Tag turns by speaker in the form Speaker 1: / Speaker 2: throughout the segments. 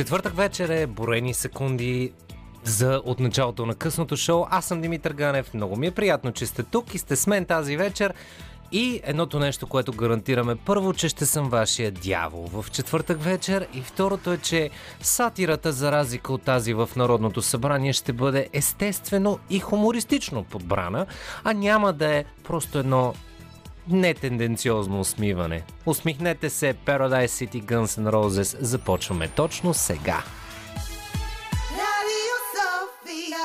Speaker 1: Четвъртък вечер е броени секунди за от началото на късното шоу. Аз съм Димитър Ганев. Много ми е приятно, че сте тук и сте с мен тази вечер. И едното нещо, което гарантираме първо, че ще съм вашия дявол в четвъртък вечер и второто е, че сатирата за разлика от тази в Народното събрание ще бъде естествено и хумористично подбрана, а няма да е просто едно нетенденциозно усмиване. Усмихнете се, Paradise City Guns N' Roses. Започваме точно сега.
Speaker 2: Radio Sofia.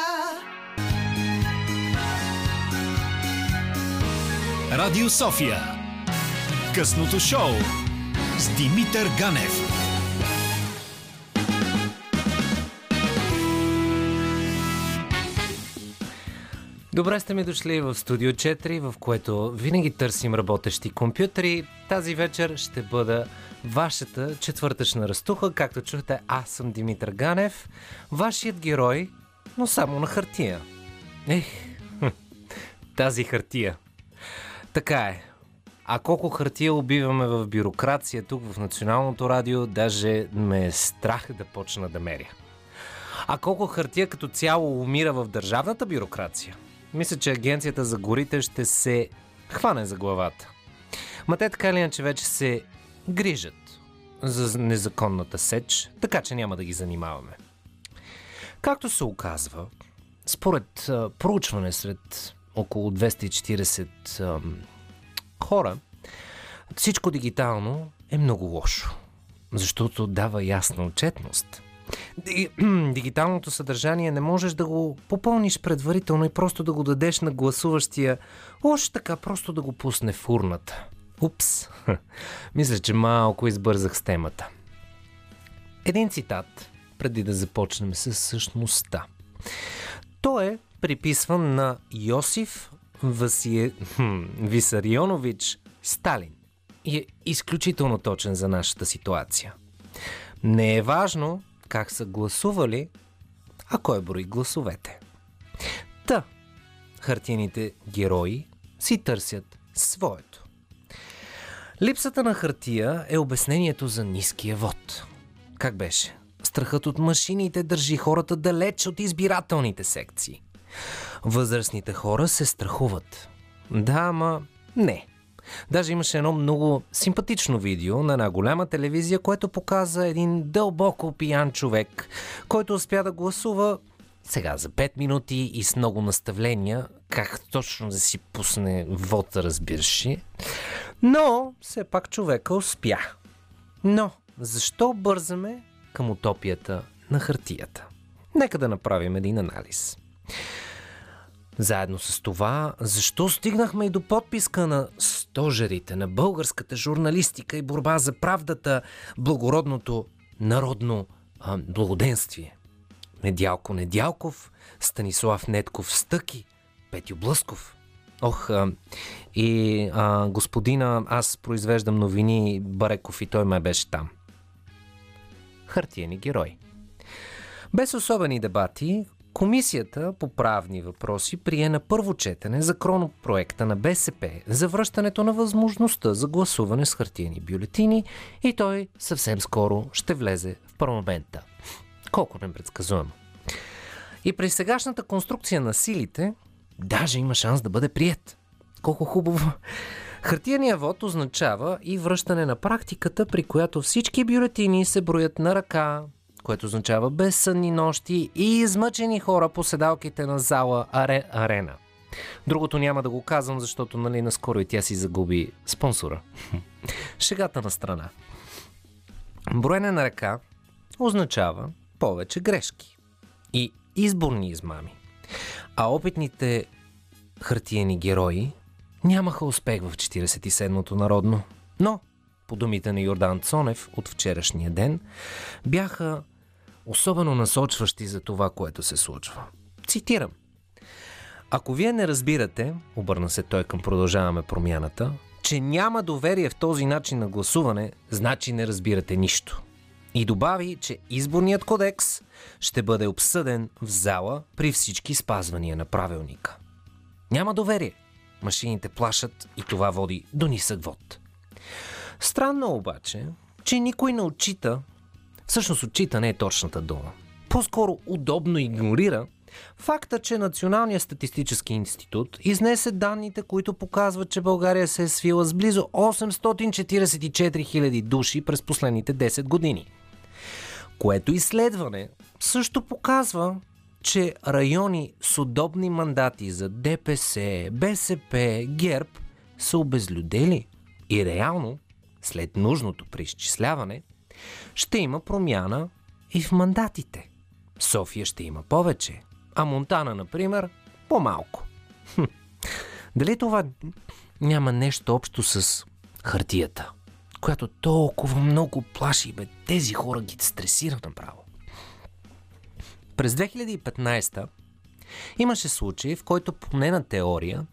Speaker 3: Радио София. Късното шоу с Димитър Ганев.
Speaker 1: Добре сте ми дошли в Студио 4, в което винаги търсим работещи компютри. Тази вечер ще бъда вашата четвъртъчна разтуха. Както чухте, аз съм Димитър Ганев, вашият герой, но само на хартия. Ех, тази хартия. Така е. А колко хартия убиваме в бюрокрация тук в Националното радио, даже ме е страх да почна да меря. А колко хартия като цяло умира в държавната бюрокрация? Мисля, че Агенцията за горите ще се хване за главата. Ма те така или иначе вече се грижат за незаконната сеч, така че няма да ги занимаваме. Както се оказва, според а, проучване сред около 240 ам, хора, всичко дигитално е много лошо, защото дава ясна отчетност. Ди- Дигиталното съдържание не можеш да го попълниш предварително и просто да го дадеш на гласуващия, още така просто да го пусне в урната. Упс, мисля, че малко избързах с темата. Един цитат, преди да започнем с същността. Той е приписван на Йосиф Васие... хм, Висарионович Сталин и е изключително точен за нашата ситуация. Не е важно как са гласували, а кой брои гласовете. Та, хартияните герои си търсят своето. Липсата на хартия е обяснението за ниския вод. Как беше? Страхът от машините държи хората далеч от избирателните секции. Възрастните хора се страхуват. Да, ама не. Даже имаше едно много симпатично видео на една голяма телевизия, което показа един дълбоко пиян човек, който успя да гласува сега за 5 минути и с много наставления, как точно да си пусне вода, разбираш ли. Но, все пак човека успя. Но, защо бързаме към утопията на хартията? Нека да направим един анализ. Заедно с това, защо стигнахме и до подписка на стожерите на българската журналистика и борба за правдата, благородното народно а, благоденствие? Недялко Недялков, Станислав Нетков Стъки, Петю Блъсков. Ох, а, и а, господина, аз произвеждам новини, Бареков и той ме беше там. Хартияни герой. Без особени дебати, Комисията по правни въпроси прие на първо четене законопроекта на БСП за връщането на възможността за гласуване с хартиени бюлетини и той съвсем скоро ще влезе в парламента. Колко непредсказуемо. И при сегашната конструкция на силите, даже има шанс да бъде прият. Колко хубаво. Хартияния вод означава и връщане на практиката, при която всички бюлетини се броят на ръка, което означава безсънни нощи и измъчени хора по седалките на зала аре, Арена. Другото няма да го казвам, защото нали наскоро и тя си загуби спонсора. Шегата на страна. Броене на ръка означава повече грешки и изборни измами. А опитните хартиени герои нямаха успех в 47-то народно. Но, по думите на Йордан Цонев от вчерашния ден, бяха особено насочващи за това, което се случва. Цитирам. Ако вие не разбирате, обърна се той към продължаваме промяната, че няма доверие в този начин на гласуване, значи не разбирате нищо. И добави, че изборният кодекс ще бъде обсъден в зала при всички спазвания на правилника. Няма доверие. Машините плашат и това води до нисък вод. Странно обаче, че никой не отчита Всъщност отчита не е точната дума. По-скоро удобно игнорира факта, че Националният статистически институт изнесе данните, които показват, че България се е свила с близо 844 000 души през последните 10 години. Което изследване също показва, че райони с удобни мандати за ДПС, БСП, ГЕРБ са обезлюдели и реално, след нужното преизчисляване, ще има промяна и в мандатите. София ще има повече, а Монтана, например, по-малко. Хм. Дали това няма нещо общо с хартията, която толкова много плаши, бе, тези хора ги стресира направо. През 2015 имаше случай, в който поне на теория,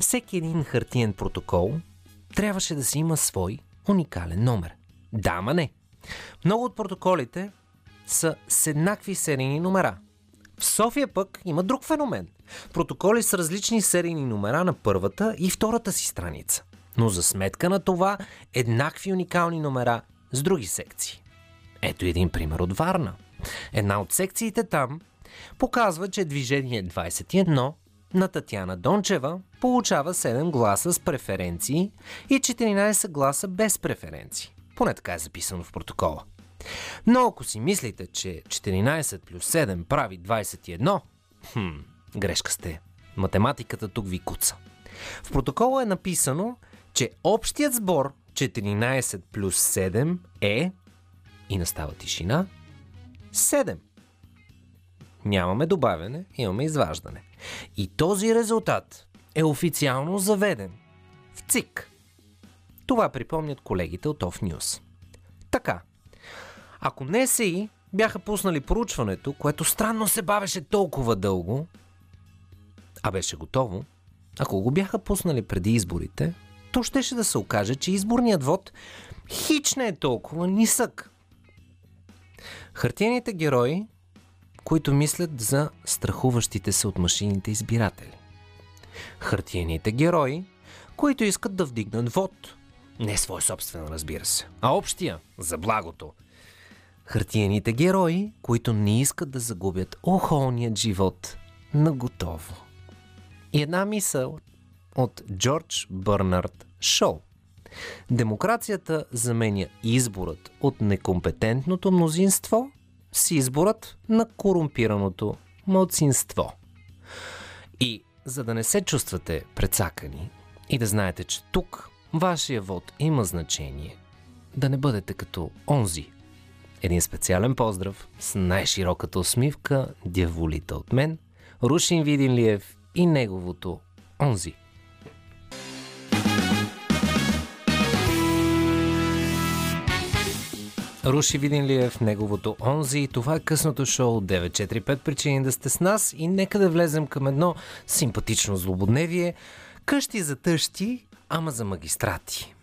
Speaker 1: всеки един хартиен протокол трябваше да си има свой уникален номер. Да, ма не. Много от протоколите са с еднакви серийни номера. В София пък има друг феномен. Протоколи с различни серийни номера на първата и втората си страница. Но за сметка на това еднакви уникални номера с други секции. Ето един пример от Варна. Една от секциите там показва, че движение 21 на Татяна Дончева получава 7 гласа с преференции и 14 гласа без преференции. Поне така е записано в протокола. Но ако си мислите, че 14 плюс 7 прави 21, хм, грешка сте. Математиката тук ви куца. В протокола е написано, че общият сбор 14 плюс 7 е и настава тишина 7. Нямаме добавяне, имаме изваждане. И този резултат е официално заведен в ЦИК. Това припомнят колегите от Off News. Така, ако не СИ бяха пуснали проучването, което странно се бавеше толкова дълго, а беше готово, ако го бяха пуснали преди изборите, то щеше да се окаже, че изборният вод хич не е толкова нисък. Хартияните герои, които мислят за страхуващите се от машините избиратели. Хартияните герои, които искат да вдигнат вод. Не свой собствен, разбира се, а общия, за благото. Хартияните герои, които не искат да загубят охолният живот на готово. И една мисъл от Джордж Бърнард Шоу. Демокрацията заменя изборът от некомпетентното мнозинство с изборът на корумпираното мълцинство. И за да не се чувствате прецакани и да знаете, че тук вашия вод има значение, да не бъдете като онзи. Един специален поздрав с най-широката усмивка, дяволита от мен, Рушин Видинлиев и неговото онзи. Руши Видинлиев, неговото онзи и това е късното шоу 945 причини да сте с нас и нека да влезем към едно симпатично злободневие къщи за тъщи, ама за магистрати.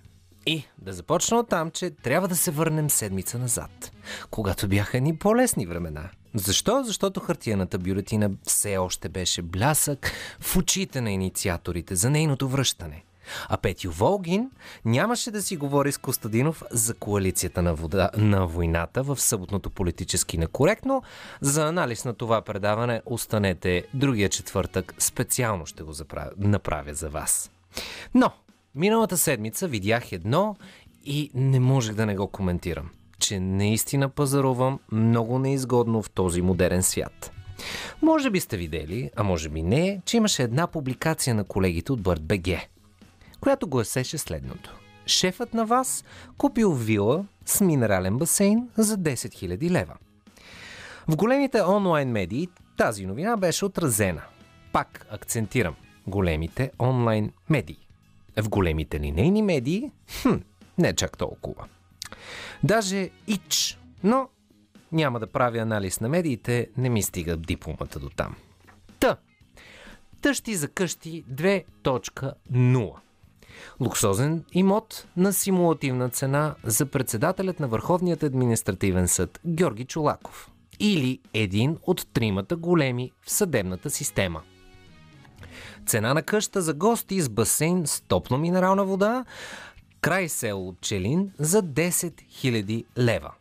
Speaker 1: И да започна от там, че трябва да се върнем седмица назад, когато бяха ни по-лесни времена. Защо? Защото хартияната бюлетина все още беше блясък в очите на инициаторите за нейното връщане. А Петю Волгин нямаше да си говори с Костадинов за коалицията на, вода, на войната в съботното политически некоректно. За анализ на това предаване останете другия четвъртък. Специално ще го направя за вас. Но, миналата седмица видях едно и не можех да не го коментирам. Че наистина пазарувам много неизгодно в този модерен свят. Може би сте видели, а може би не, че имаше една публикация на колегите от БГ която гласеше следното. Шефът на вас купил вила с минерален басейн за 10 000 лева. В големите онлайн медии тази новина беше отразена. Пак акцентирам големите онлайн медии. В големите линейни медии, хм, не чак толкова. Даже ИЧ, но няма да правя анализ на медиите, не ми стига дипломата до там. Та, тъщи за къщи 2.0 Луксозен имот на симулативна цена за председателят на Върховният административен съд Георги Чулаков. Или един от тримата големи в съдебната система. Цена на къща за гости с басейн с топло минерална вода край село Пчелин за 10 000 лева.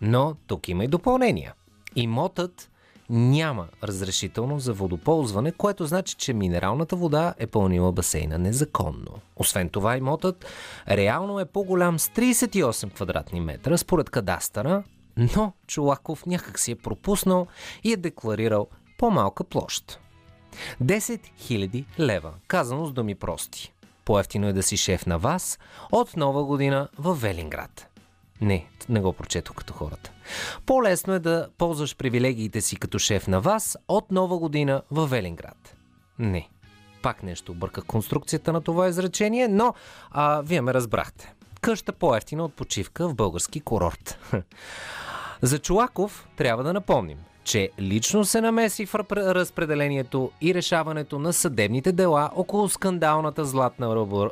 Speaker 1: Но тук има и допълнения. Имотът няма разрешително за водоползване, което значи, че минералната вода е пълнила басейна незаконно. Освен това, имотът реално е по-голям с 38 квадратни метра според кадастъра, но Чулаков някак си е пропуснал и е декларирал по-малка площ. 10 000 лева, казано с думи прости. По-ефтино е да си шеф на вас от нова година в Велинград. Не, не го прочетох като хората. По-лесно е да ползваш привилегиите си като шеф на вас от нова година в Велинград. Не. Пак нещо обърка конструкцията на това изречение, но а, вие ме разбрахте. Къща по-ефтина от почивка в български курорт. За Чулаков трябва да напомним, че лично се намеси в разпределението и решаването на съдебните дела около скандалната златна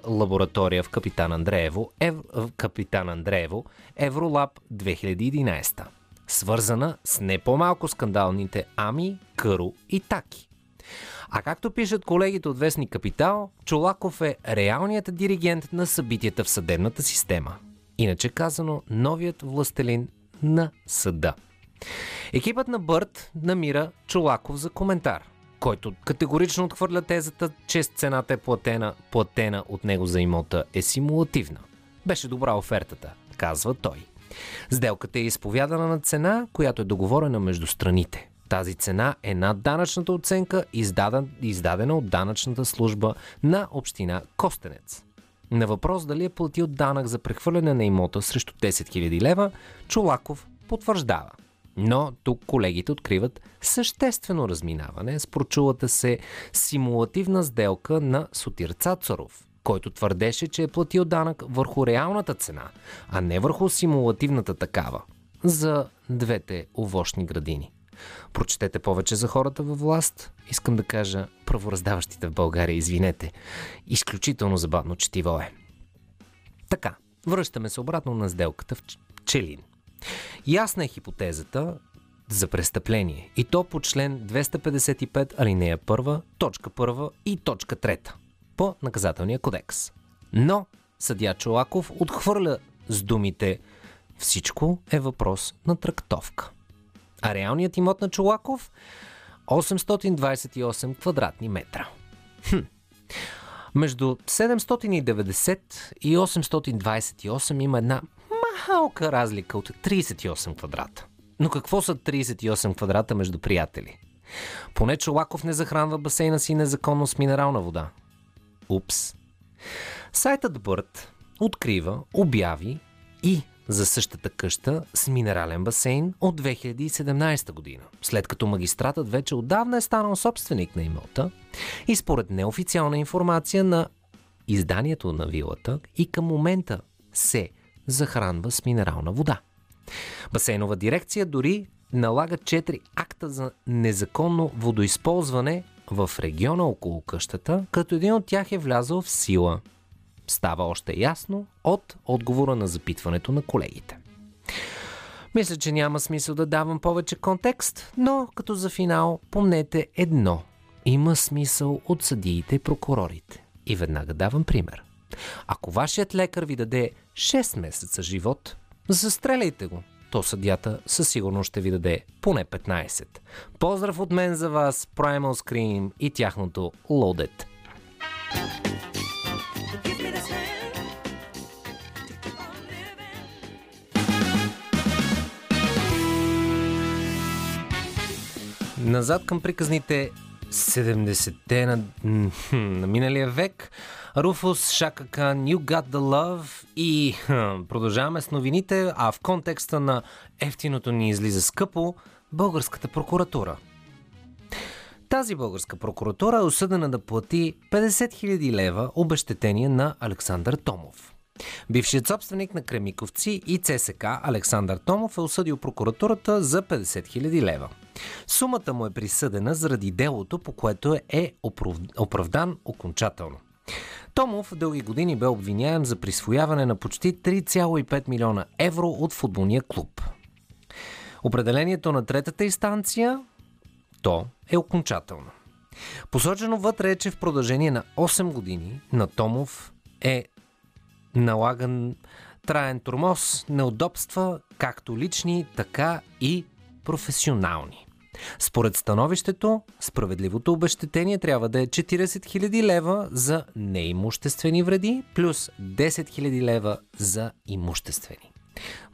Speaker 1: лаборатория в Капитан Андреево, Ев... Капитан Андреево Евролаб 2011, свързана с не по-малко скандалните Ами, Къро и Таки. А както пишат колегите от Вестник Капитал, Чолаков е реалният диригент на събитията в съдебната система. Иначе казано, новият властелин на съда. Екипът на Бърт намира Чолаков за коментар, който категорично отхвърля тезата, че цената е платена, платена от него за имота е симулативна. Беше добра офертата, казва той. Сделката е изповядана на цена, която е договорена между страните. Тази цена е над данъчната оценка, издадена от данъчната служба на община Костенец. На въпрос дали е платил данък за прехвърляне на имота срещу 10 000 лева, Чолаков потвърждава. Но тук колегите откриват съществено разминаване с прочулата се симулативна сделка на Сотир Цацаров, който твърдеше, че е платил данък върху реалната цена, а не върху симулативната такава за двете овощни градини. Прочетете повече за хората във власт. Искам да кажа правораздаващите в България, извинете. Изключително забавно четиво е. Така, връщаме се обратно на сделката в Челин. Ясна е хипотезата за престъпление и то по член 255 алинея 1, точка 1 и точка 3 по наказателния кодекс. Но съдя Чолаков отхвърля с думите всичко е въпрос на трактовка. А реалният имот на Чолаков 828 квадратни метра. Хм. Между 790 и 828 има една малка разлика от 38 квадрата. Но какво са 38 квадрата между приятели? Поне Чолаков не захранва басейна си незаконно с минерална вода. Упс. Сайтът Бърт открива, обяви и за същата къща с минерален басейн от 2017 година, след като магистратът вече отдавна е станал собственик на имота и според неофициална информация на изданието на вилата и към момента се захранва с минерална вода. Басейнова дирекция дори налага 4 акта за незаконно водоизползване в региона около къщата, като един от тях е влязъл в сила. Става още ясно от отговора на запитването на колегите. Мисля, че няма смисъл да давам повече контекст, но като за финал помнете едно. Има смисъл от съдиите и прокурорите. И веднага давам пример. Ако вашият лекар ви даде 6 месеца живот, застреляйте го. То съдята със сигурност ще ви даде поне 15. Поздрав от мен за вас, Primal Scream и тяхното Loaded. Назад към приказните 70-те на, на миналия век. Руфус, Шакакан, You Got The Love и продължаваме с новините, а в контекста на ефтиното ни излиза скъпо, българската прокуратура. Тази българска прокуратура е осъдена да плати 50 000 лева обещетение на Александър Томов. Бившият собственик на Кремиковци и ЦСК Александър Томов е осъдил прокуратурата за 50 000 лева. Сумата му е присъдена заради делото, по което е оправдан окончателно. Томов дълги години бе обвиняем за присвояване на почти 3,5 милиона евро от футболния клуб. Определението на третата инстанция то е окончателно. Посочено вътре е, че в продължение на 8 години на Томов е налаган траен тормоз, неудобства, както лични, така и професионални. Според становището, справедливото обещетение трябва да е 40 000 лева за неимуществени вреди, плюс 10 000 лева за имуществени.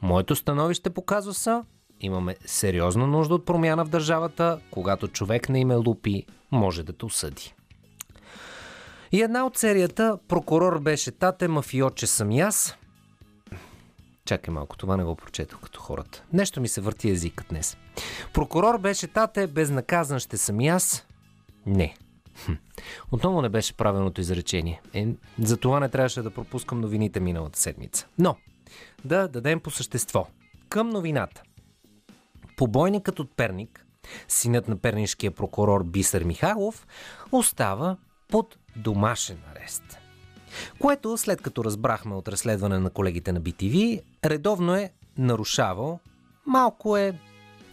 Speaker 1: Моето становище по казуса имаме сериозна нужда от промяна в държавата, когато човек на име Лупи може да те осъди. И една от серията Прокурор беше тате, мафиотче съм и аз. Чакай малко, това не го прочетох като хората. Нещо ми се върти езикът днес. Прокурор беше тате, безнаказан ще съм и аз. Не. Хм. Отново не беше правилното изречение. Е, за това не трябваше да пропускам новините миналата седмица. Но, да дадем по същество. Към новината. Побойникът от Перник, синът на пернишкия прокурор Бисър Михайлов, остава под домашен арест. Което, след като разбрахме от разследване на колегите на BTV, редовно е нарушавал, малко е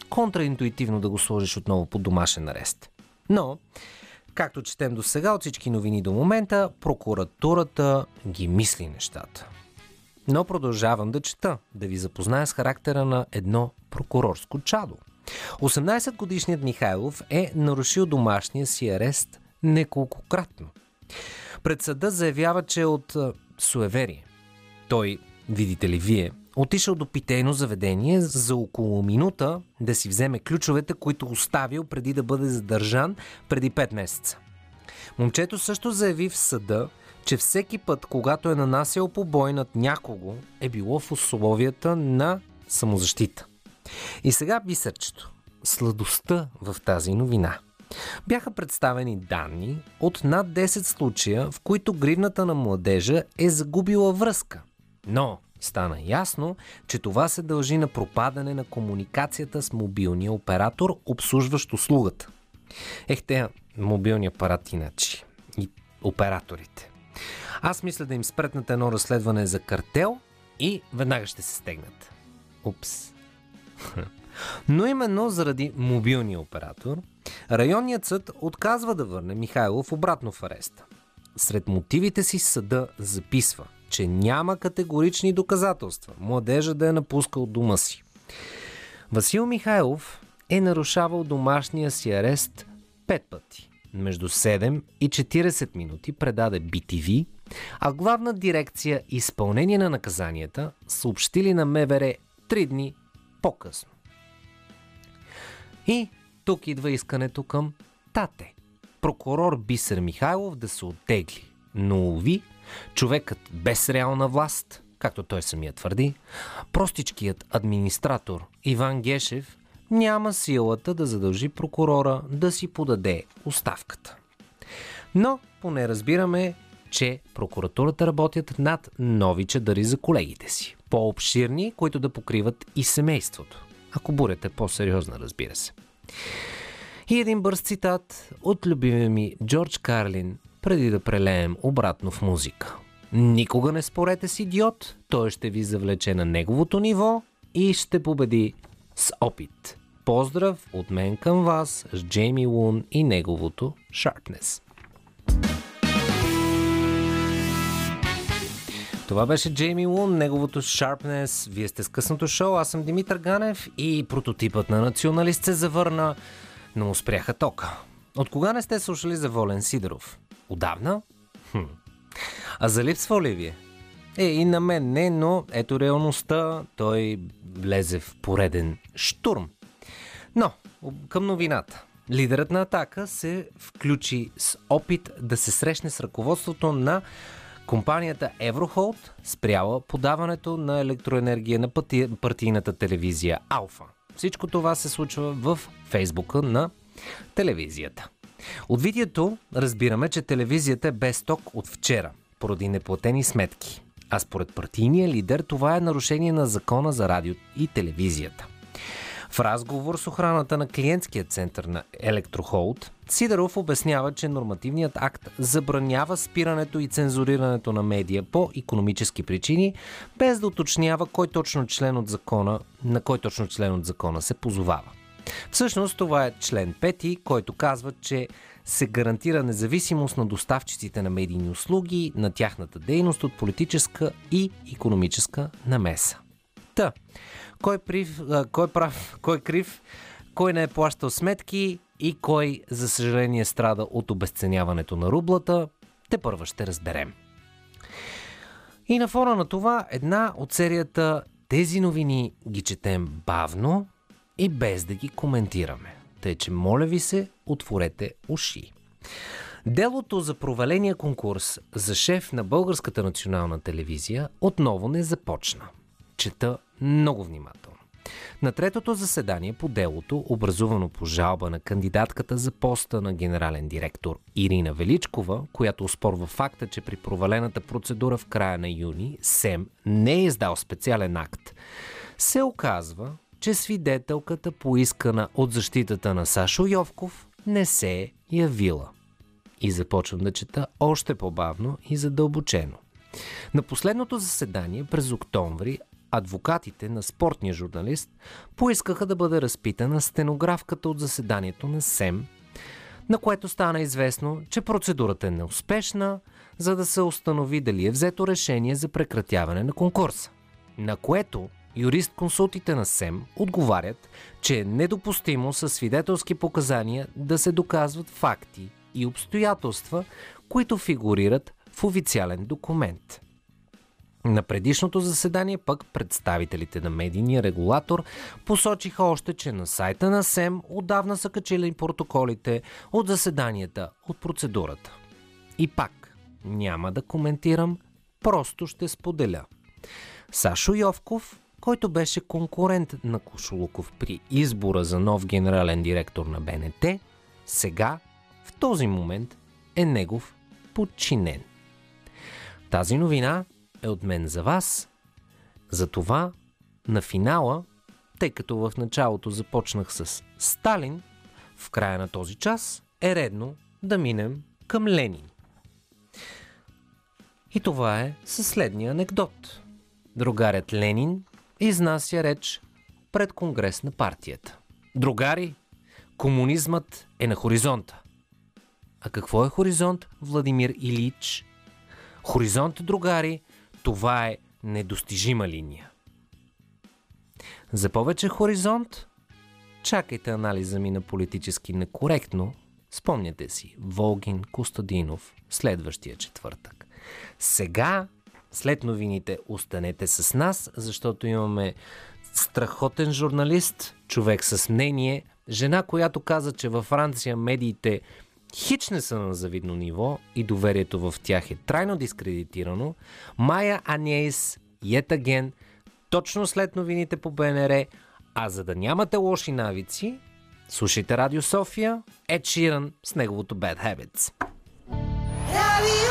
Speaker 1: контраинтуитивно да го сложиш отново под домашен арест. Но, както четем до сега от всички новини до момента, прокуратурата ги мисли нещата. Но продължавам да чета, да ви запозная с характера на едно прокурорско чадо. 18-годишният Михайлов е нарушил домашния си арест неколкократно. Пред съда заявява, че е от суеверие. Той, видите ли вие, отишъл до питейно заведение за около минута да си вземе ключовете, които оставил преди да бъде задържан преди 5 месеца. Момчето също заяви в съда, че всеки път, когато е нанасял побой над някого, е било в условията на самозащита. И сега бисърчето. Сладостта в тази новина. Бяха представени данни от над 10 случая, в които гривната на младежа е загубила връзка. Но стана ясно, че това се дължи на пропадане на комуникацията с мобилния оператор, обслужващ услугата. Ех, те мобилни апарати иначе. И операторите. Аз мисля да им спретнат едно разследване за картел и веднага ще се стегнат. Упс. Но именно заради мобилния оператор, районният съд отказва да върне Михайлов обратно в ареста. Сред мотивите си съда записва, че няма категорични доказателства младежа да е напускал дома си. Васил Михайлов е нарушавал домашния си арест пет пъти. Между 7 и 40 минути предаде BTV, а главна дирекция изпълнение на наказанията съобщили на МВР 3 дни по-късно. И тук идва искането към Тате. Прокурор Бисер Михайлов да се оттегли. Но, уви, човекът без реална власт, както той самия твърди, простичкият администратор Иван Гешев няма силата да задължи прокурора да си подаде оставката. Но поне разбираме, че прокуратурата работят над нови чадъри за колегите си. По-обширни, които да покриват и семейството. Ако бурята е по-сериозна, разбира се. И един бърз цитат от любимия ми Джордж Карлин, преди да прелеем обратно в музика. Никога не спорете с идиот, той ще ви завлече на неговото ниво и ще победи с опит. Поздрав от мен към вас с Джейми Лун и неговото Sharpness. Това беше Джейми Лун, неговото Sharpness. Вие сте с късното шоу, аз съм Димитър Ганев и прототипът на националист се завърна, но му спряха тока. От кога не сте слушали за Волен Сидоров? Отдавна? Хм. А залипсва ли вие? Е, и на мен не, но ето реалността. Той влезе в пореден штурм. Но, към новината. Лидерът на атака се включи с опит да се срещне с ръководството на компанията Еврохолд спряла подаването на електроенергия на партийната телевизия Алфа. Всичко това се случва в фейсбука на телевизията. От видеото разбираме, че телевизията е без ток от вчера, поради неплатени сметки. А според партийния лидер това е нарушение на закона за радио и телевизията. В разговор с охраната на клиентския център на Електрохолд, Сидоров обяснява, че нормативният акт забранява спирането и цензурирането на медия по економически причини, без да уточнява кой точно член от закона, на кой точно член от закона се позовава. Всъщност това е член 5, който казва, че се гарантира независимост на доставчиците на медийни услуги, на тяхната дейност от политическа и економическа намеса. Та, кой, прив, кой прав, кой крив, кой не е плащал сметки и кой, за съжаление, страда от обесценяването на рублата, те първа ще разберем. И на фона на това една от серията тези новини ги четем бавно и без да ги коментираме. Тъй, че моля ви се, отворете уши. Делото за проваления конкурс за шеф на Българската национална телевизия отново не започна. Чета много внимателно. На третото заседание по делото, образувано по жалба на кандидатката за поста на генерален директор Ирина Величкова, която успорва факта, че при провалената процедура в края на юни СЕМ не е издал специален акт, се оказва, че свидетелката, поискана от защитата на Сашо Йовков, не се е явила. И започвам да чета още по-бавно и задълбочено. На последното заседание през октомври адвокатите на спортния журналист поискаха да бъде разпитана стенографката от заседанието на СЕМ, на което стана известно, че процедурата е неуспешна, за да се установи дали е взето решение за прекратяване на конкурса. На което юрист-консултите на СЕМ отговарят, че е недопустимо със свидетелски показания да се доказват факти и обстоятелства, които фигурират в официален документ. На предишното заседание пък представителите на медийния регулатор посочиха още, че на сайта на СЕМ отдавна са качили протоколите от заседанията от процедурата. И пак, няма да коментирам, просто ще споделя. Сашо Йовков, който беше конкурент на Кошулуков при избора за нов генерален директор на БНТ, сега, в този момент, е негов подчинен. Тази новина е от мен за вас. Затова на финала, тъй като в началото започнах с Сталин, в края на този час е редно да минем към Ленин. И това е със следния анекдот. Другарят Ленин изнася реч пред конгрес на партията. Другари, комунизмът е на хоризонта. А какво е хоризонт, Владимир Илич? Хоризонт, другари, това е недостижима линия. За повече хоризонт, чакайте анализа ми на политически некоректно. Спомняте си, Волгин Костадинов, следващия четвъртък. Сега, след новините, останете с нас, защото имаме страхотен журналист, човек с мнение, жена, която каза, че във Франция медиите хич не са на завидно ниво и доверието в тях е трайно дискредитирано, Майя Анейс, Йетаген, точно след новините по БНР, а за да нямате лоши навици, слушайте Радио София, Ед Ширан с неговото Bad Habits.
Speaker 2: Sophia.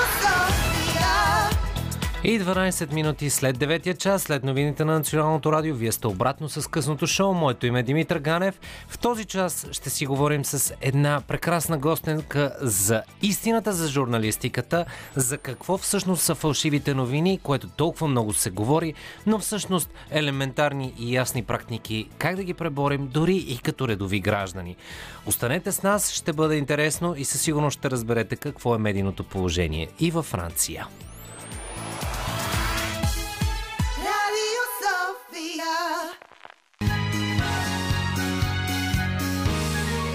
Speaker 1: И 12 минути след 9 час, след новините на Националното радио, вие сте обратно с късното шоу. Моето име е Димитър Ганев. В този час ще си говорим с една прекрасна гостенка за истината за журналистиката, за какво всъщност са фалшивите новини, което толкова много се говори, но всъщност елементарни и ясни практики, как да ги преборим дори и като редови граждани. Останете с нас, ще бъде интересно и със сигурност ще разберете какво е медийното положение и във Франция.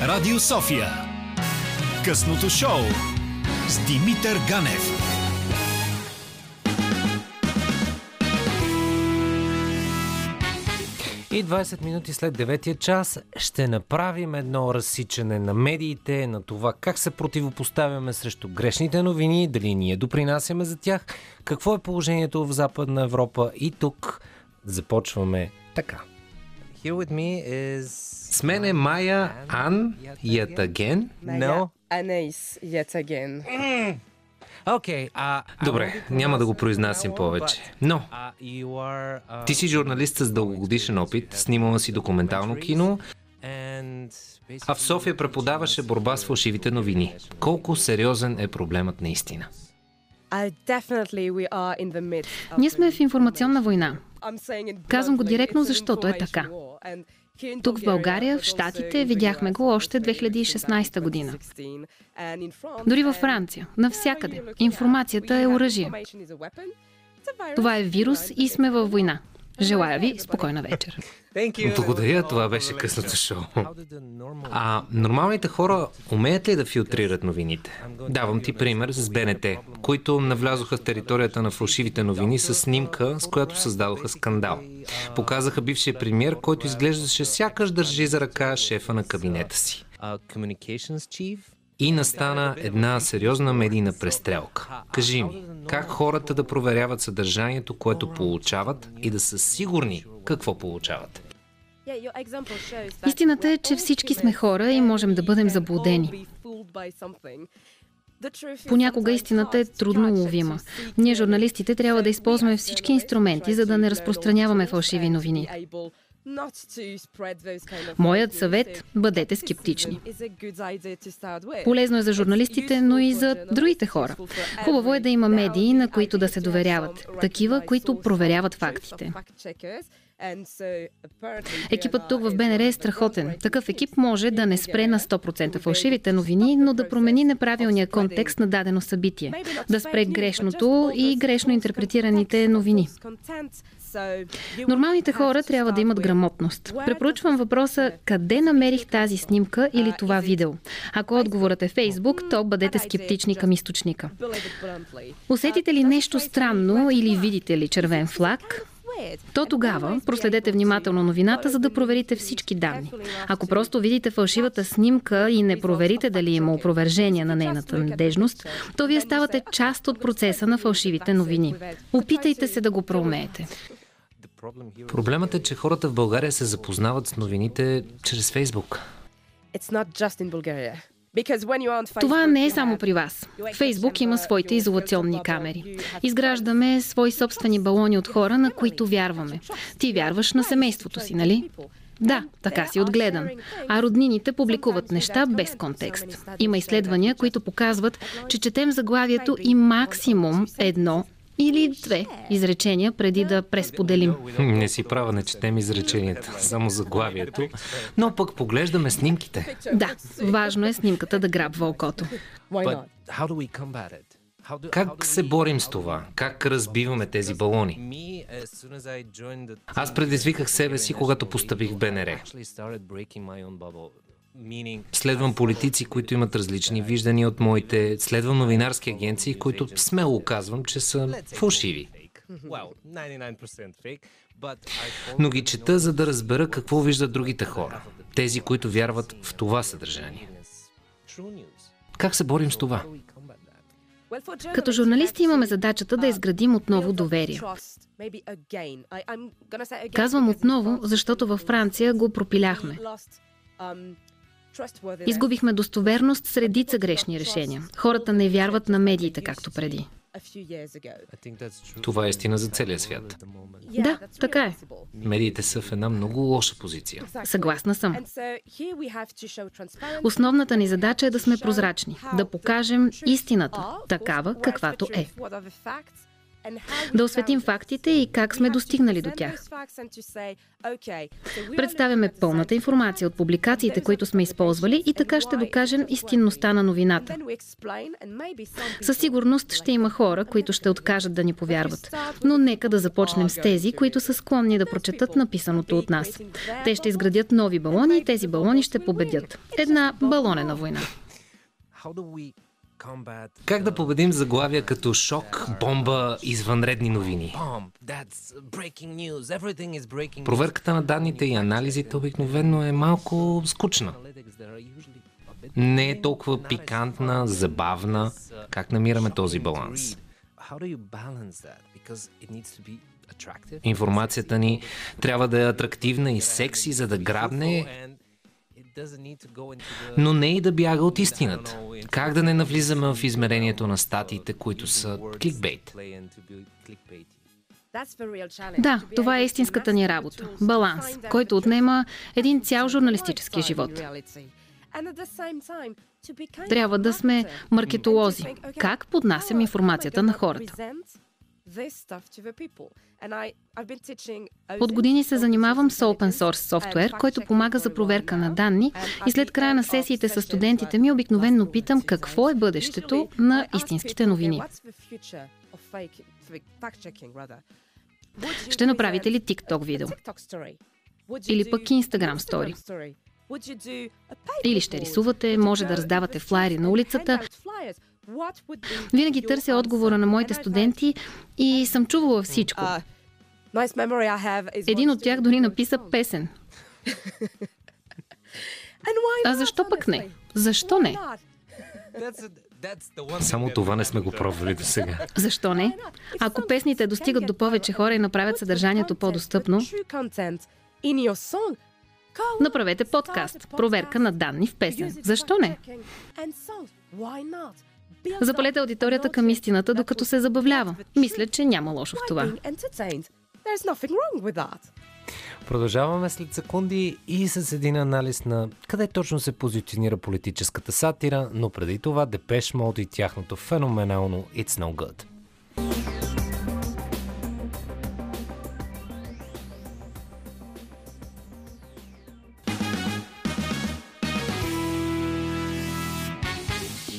Speaker 3: Радио София. Късното шоу с Димитър Ганев.
Speaker 1: И 20 минути след 9 час ще направим едно разсичане на медиите, на това как се противопоставяме срещу грешните новини, дали ние допринасяме за тях, какво е положението в Западна Европа и тук започваме така. Here with me is... С мен е Майя Ан Ятаген. No.
Speaker 4: Anais yet again.
Speaker 1: Окей, а... Добре, няма да го произнасям повече. Но, ти си журналист с дългогодишен опит, снимала си документално кино, а в София преподаваше борба с фалшивите новини. Колко сериозен е проблемът наистина?
Speaker 5: Ние сме в информационна война. Казвам го директно, защото е така. Тук в България, в Штатите, видяхме го още 2016 година. Дори във Франция, навсякъде. Информацията е оръжие. Това е вирус и сме във война. Желая ви спокойна вечер.
Speaker 1: Благодаря, това беше късното шоу. А нормалните хора умеят ли да филтрират новините? Давам ти пример с БНТ, които навлязоха в територията на фалшивите новини с снимка, с която създадоха скандал. Показаха бившия премьер, който изглеждаше сякаш държи за ръка шефа на кабинета си. И настана една сериозна медийна престрелка. Кажи ми, как хората да проверяват съдържанието, което получават и да са сигурни какво получават?
Speaker 5: Истината е, че всички сме хора и можем да бъдем заблудени. Понякога истината е трудно уловима. Ние, журналистите, трябва да използваме всички инструменти, за да не разпространяваме фалшиви новини. Моят съвет – бъдете скептични. Полезно е за журналистите, но и за другите хора. Хубаво е да има медии, на които да се доверяват. Такива, които проверяват фактите. Екипът тук в БНР е страхотен. Такъв екип може да не спре на 100% фалшивите новини, но да промени неправилния контекст на дадено събитие. Да спре грешното и грешно интерпретираните новини. Нормалните хора трябва да имат грамотност. Препоръчвам въпроса къде намерих тази снимка или това видео. Ако отговорът е Фейсбук, то бъдете скептични към източника. Усетите ли нещо странно или видите ли червен флаг, то тогава проследете внимателно новината, за да проверите всички данни. Ако просто видите фалшивата снимка и не проверите дали има опровержение на нейната надежност, то вие ставате част от процеса на фалшивите новини. Опитайте се да го проумеете.
Speaker 1: Проблемът е, че хората в България се запознават с новините чрез Фейсбук.
Speaker 5: Това не е само при вас. Фейсбук има своите изолационни камери. Изграждаме свои собствени балони от хора, на които вярваме. Ти вярваш на семейството си, нали? Да, така си отгледан. А роднините публикуват неща без контекст. Има изследвания, които показват, че четем заглавието и максимум едно или две изречения преди да пресподелим.
Speaker 1: Не си права, не четем изреченията, само заглавието, но пък поглеждаме снимките.
Speaker 5: Да, важно е снимката да грабва окото.
Speaker 1: Как се борим с това? Как разбиваме тези балони? Аз предизвиках себе си, когато постъпих в БНР. Следвам политици, които имат различни виждания от моите. Следвам новинарски агенции, които смело казвам, че са фалшиви. Но ги чета, за да разбера какво виждат другите хора. Тези, които вярват в това съдържание. Как се борим с това?
Speaker 5: Като журналисти имаме задачата да изградим отново доверие. Казвам отново, защото във Франция го пропиляхме. Изгубихме достоверност с редица грешни решения. Хората не вярват на медиите, както преди.
Speaker 1: Това е истина за целия свят.
Speaker 5: Да, така е.
Speaker 1: Медиите са в една много лоша позиция.
Speaker 5: Съгласна съм. Основната ни задача е да сме прозрачни, да покажем истината, такава каквато е. Да осветим фактите и как сме достигнали до тях. Представяме пълната информация от публикациите, които сме използвали и така ще докажем истинността на новината. Със сигурност ще има хора, които ще откажат да ни повярват. Но нека да започнем с тези, които са склонни да прочетат написаното от нас. Те ще изградят нови балони и тези балони ще победят. Една балонена война.
Speaker 1: Как да победим заглавия като шок, бомба, извънредни новини? Проверката на данните и анализите обикновено е малко скучна. Не е толкова пикантна, забавна. Как намираме този баланс? Информацията ни трябва да е атрактивна и секси, за да грабне но не и да бяга от истината. Как да не навлизаме в измерението на статиите, които са кликбейт?
Speaker 5: Да, това е истинската ни работа. Баланс, който отнема един цял журналистически живот. Трябва да сме маркетолози. Как поднасям информацията на хората? От години се занимавам с open source софтуер, който помага за проверка на данни и след края на сесиите с студентите ми обикновенно питам какво е бъдещето на истинските новини. Ще направите ли TikTok видео? Или пък Instagram Story? Или ще рисувате, може да раздавате флайери на улицата. Винаги търся отговора на моите студенти и съм чувала всичко. Един от тях дори написа песен. А защо пък не? Защо не?
Speaker 1: Само това не сме го пробвали до сега.
Speaker 5: Защо не? Ако песните достигат до повече хора и направят съдържанието по-достъпно, направете подкаст. Проверка на данни в песен. Защо не? Запалете аудиторията към истината, докато се забавлява. Мисля, че няма лошо в това.
Speaker 1: Продължаваме след секунди и с един анализ на къде точно се позиционира политическата сатира, но преди това Депеш Мод и тяхното феноменално It's No Good.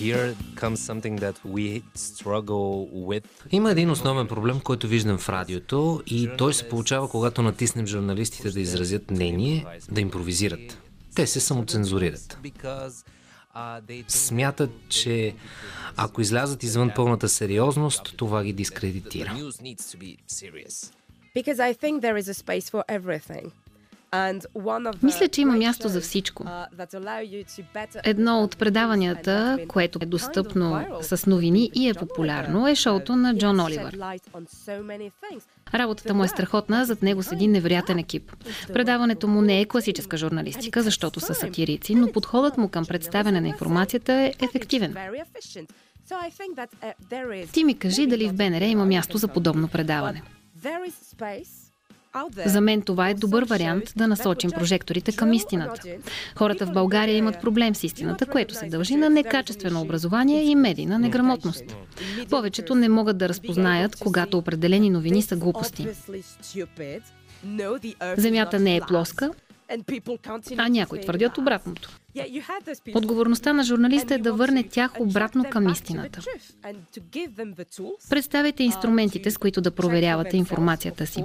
Speaker 6: Here comes something that we struggle with.
Speaker 1: Има един основен проблем, който виждам в радиото и той се получава, когато натиснем журналистите да изразят мнение, да импровизират. Те се самоцензурират. Смятат, че ако излязат извън пълната сериозност, това ги дискредитира.
Speaker 4: Because I think there is a space for everything.
Speaker 5: Мисля, че има място за всичко. Едно от предаванията, което е достъпно с новини и е популярно, е шоуто на Джон Оливър. Работата му е страхотна, зад него седи невероятен екип. Предаването му не е класическа журналистика, защото са сатирици, но подходът му към представяне на информацията е ефективен. Ти ми кажи дали в БНР има място за подобно предаване. За мен това е добър вариант да насочим прожекторите към истината. Хората в България имат проблем с истината, което се дължи на некачествено образование и медийна неграмотност. Повечето не могат да разпознаят, когато определени новини са глупости. Земята не е плоска, а някои твърдят обратното. Отговорността на журналиста е да върне тях обратно към истината. Представете инструментите, с които да проверявате информацията си.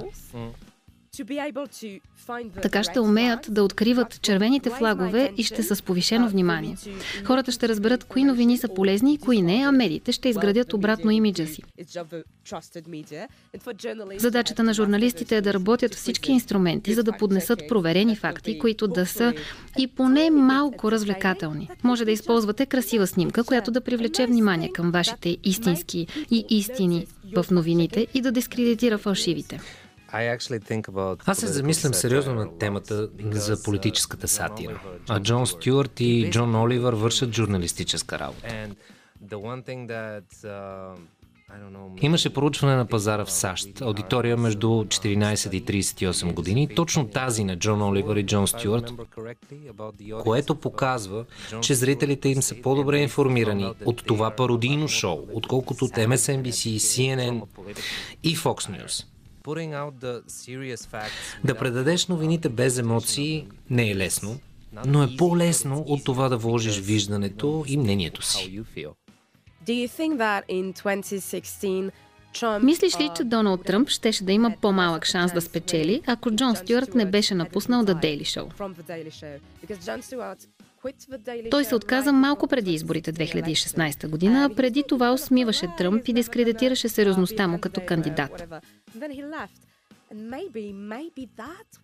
Speaker 5: Така ще умеят да откриват червените флагове и ще са с повишено внимание. Хората ще разберат кои новини са полезни и кои не, а медиите ще изградят обратно имиджа си. Задачата на журналистите е да работят всички инструменти, за да поднесат проверени факти, които да са и поне малко развлекателни. Може да използвате красива снимка, която да привлече внимание към вашите истински и истини в новините и да дискредитира фалшивите.
Speaker 1: Аз се замислям сериозно на темата за политическата сатира. А Джон Стюарт и Джон Оливър вършат журналистическа работа. Имаше проучване на пазара в САЩ, аудитория между 14 и 38 години, точно тази на Джон Оливър и Джон Стюарт, което показва, че зрителите им са по-добре информирани от това пародийно шоу, отколкото от MSNBC, CNN и Fox News. Да предадеш новините без емоции не е лесно, но е по-лесно от това да вложиш виждането и мнението си.
Speaker 5: Мислиш ли, че Доналд Тръмп щеше да има по-малък шанс да спечели, ако Джон Стюарт не беше напуснал The Daily Show? Той се отказа малко преди изборите 2016 година, а преди това усмиваше Тръмп и дискредитираше сериозността му като кандидат.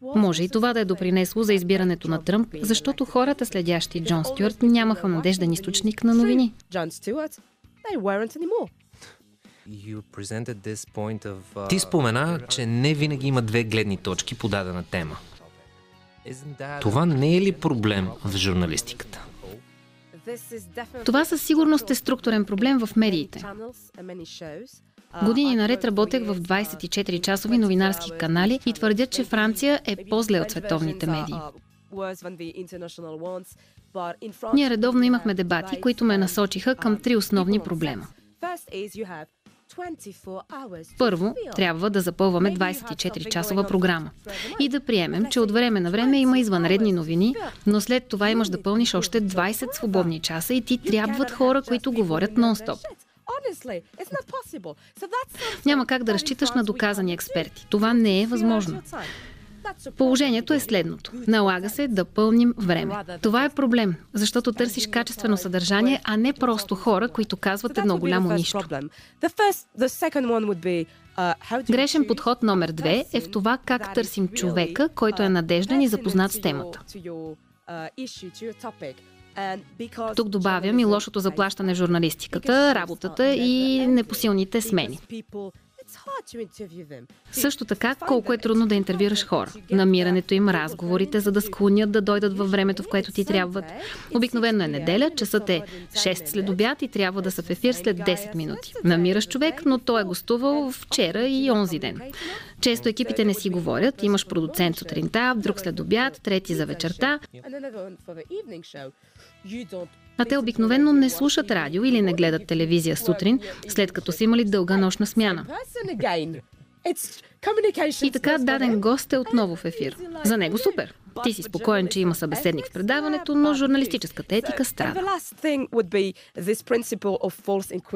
Speaker 5: Може и това да е допринесло за избирането на Тръмп, защото хората, следящи Джон Стюарт, нямаха надежден източник на новини.
Speaker 1: Ти спомена, че не винаги има две гледни точки по дадена тема. Това не е ли проблем в журналистиката?
Speaker 5: Това със сигурност е структурен проблем в медиите. Години наред работех в 24-часови новинарски канали и твърдят, че Франция е по-зле от световните медии. Ние редовно имахме дебати, които ме насочиха към три основни проблема. Първо, трябва да запълваме 24-часова програма. и да приемем, че от време на време има извънредни новини, но след това имаш да пълниш още 20 свободни часа и ти трябват хора, които говорят нон-стоп. Няма как да разчиташ на доказани експерти. Това не е възможно. Положението е следното. Налага се да пълним време. Това е проблем, защото търсиш качествено съдържание, а не просто хора, които казват едно голямо нищо. Грешен подход номер две е в това как търсим човека, който е надежден и запознат с темата. Тук добавям и лошото заплащане в журналистиката, работата и непосилните смени. Също така, колко е трудно да интервюраш хора. Намирането им, разговорите, за да склонят да дойдат във времето, в което ти трябват. Обикновено е неделя, часът е 6 след обяд и трябва да са в ефир след 10 минути. Намираш човек, но той е гостувал вчера и онзи ден. Често екипите не си говорят. Имаш продуцент сутринта, друг след обяд, трети за вечерта. А те обикновенно не слушат радио или не гледат телевизия сутрин, след като са имали дълга нощна смяна. И така даден гост е отново в ефир. За него супер. Ти си спокоен, че има събеседник в предаването, но журналистическата етика страда.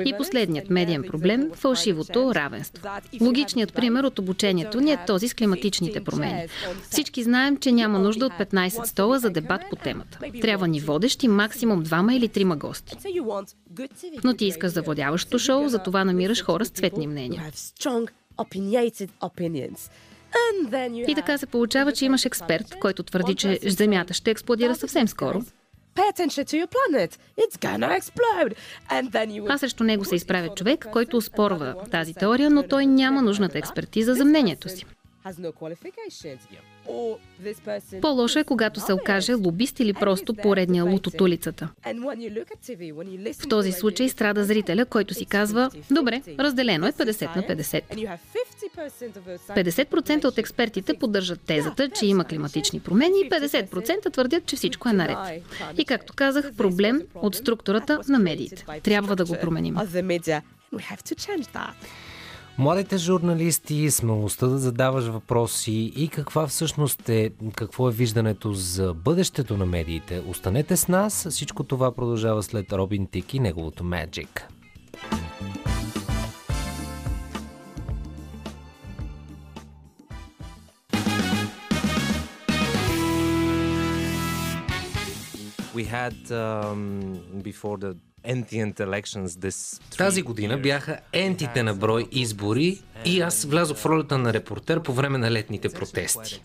Speaker 5: И последният медиен проблем – фалшивото равенство. Логичният пример от обучението ни е този с климатичните промени. Всички знаем, че няма нужда от 15 стола за дебат по темата. Трябва ни водещи, максимум двама или трима гости. Но ти искаш завладяващо шоу, за това намираш хора с цветни мнения. И така се получава, че имаш експерт, който твърди, че Земята ще експлодира съвсем скоро. А срещу него се изправя човек, който успорва тази теория, но той няма нужната експертиза за мнението си. По-лошо е, когато се окаже лобист или просто поредния лут от улицата. В този случай страда зрителя, който си казва, добре, разделено е 50 на 50. 50% от експертите поддържат тезата, че има климатични промени и 50% твърдят, че всичко е наред. И както казах, проблем от структурата на медиите. Трябва да го променим.
Speaker 1: Младите журналисти, смелостта да задаваш въпроси и каква всъщност е, какво е виждането за бъдещето на медиите. Останете с нас, всичко това продължава след Робин Тик и неговото Magic.
Speaker 6: We had um, before the
Speaker 1: тази година бяха ентите на брой избори и аз влязох в ролята на репортер по време на летните протести.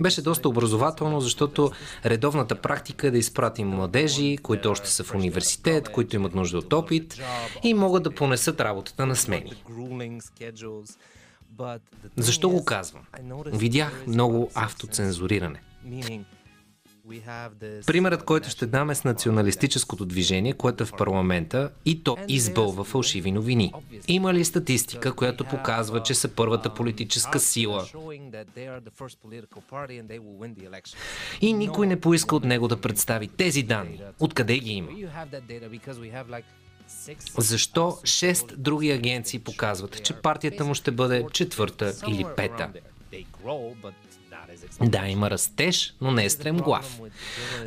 Speaker 1: Беше доста образователно, защото редовната практика е да изпратим младежи, които още са в университет, които имат нужда от опит и могат да понесат работата на смени. Защо го казвам? Видях много автоцензуриране. Примерът, който ще дам е с националистическото движение, което е в парламента и то избълва фалшиви новини. Има ли статистика, която показва, че са първата политическа сила? И никой не поиска от него да представи тези данни. Откъде ги има? Защо шест други агенции показват, че партията му ще бъде четвърта или пета? Да, има растеж, но не е стремглав.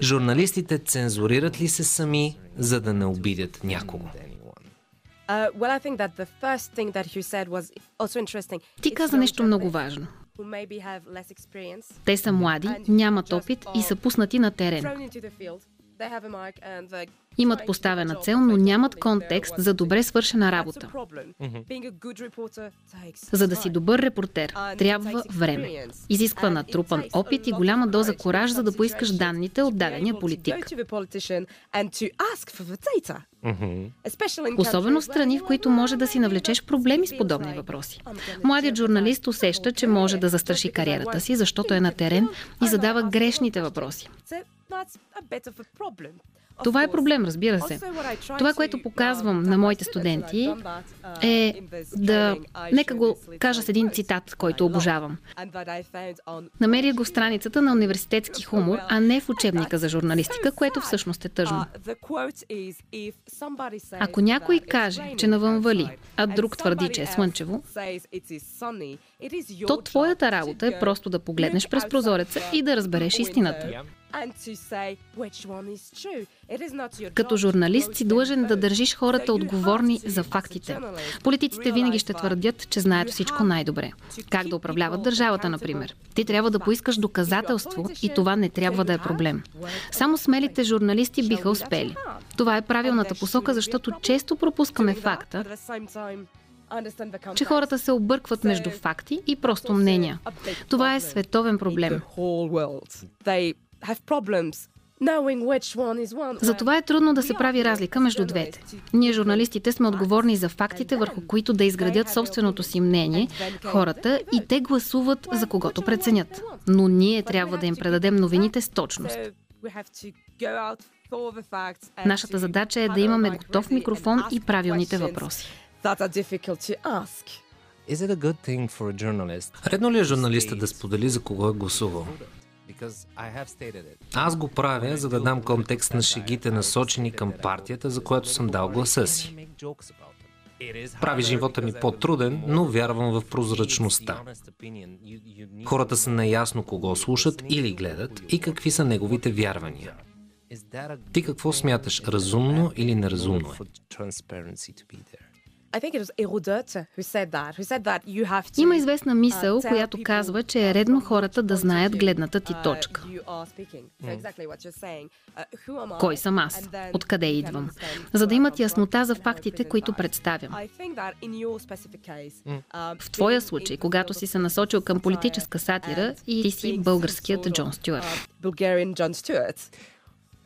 Speaker 1: Журналистите цензурират ли се сами, за да не обидят някого?
Speaker 5: Ти каза нещо много важно. Те са млади, нямат опит и са пуснати на терен. Имат поставена цел, но нямат контекст за добре свършена работа. За да си добър репортер, трябва време. Изисква натрупан опит и голяма доза кораж, за да поискаш данните от дадения политик. Особено в страни, в които може да си навлечеш проблеми с подобни въпроси. Младият журналист усеща, че може да застраши кариерата си, защото е на терен и задава грешните въпроси. Това е проблем, разбира се. Това, което показвам на моите студенти е да... Нека го кажа с един цитат, който обожавам. Намерих го в страницата на университетски хумор, а не в учебника за журналистика, което всъщност е тъжно. Ако някой каже, че навън вали, а друг твърди, че е слънчево, то твоята работа е просто да погледнеш през прозореца и да разбереш истината. Като журналист си длъжен да държиш хората отговорни за фактите. Политиците винаги ще твърдят, че знаят всичко най-добре. Как да управляват държавата, например. Ти трябва да поискаш доказателство и това не трябва да е проблем. Само смелите журналисти биха успели. Това е правилната посока, защото често пропускаме факта, че хората се объркват между факти и просто мнения. Това е световен проблем. Затова е трудно да се прави разлика между двете. Ние, журналистите, сме отговорни за фактите, върху които да изградят собственото си мнение хората и те гласуват за когото преценят. Но ние трябва да им предадем новините с точност. Нашата задача е да имаме готов микрофон и правилните въпроси.
Speaker 1: Редно ли е журналиста да сподели за кого е гласувал? Аз го правя, за да дам контекст на шегите насочени към партията, за която съм дал гласа си. Прави живота ми по-труден, но вярвам в прозрачността. Хората са наясно кого слушат или гледат и какви са неговите вярвания. Ти какво смяташ, разумно или неразумно е?
Speaker 5: Има известна мисъл, която казва, че е редно хората да знаят гледната ти точка. Кой съм аз? Откъде идвам? За да имат яснота за фактите, които представям. В твоя случай, когато си се насочил към политическа сатира и ти си българският Джон Стюарт.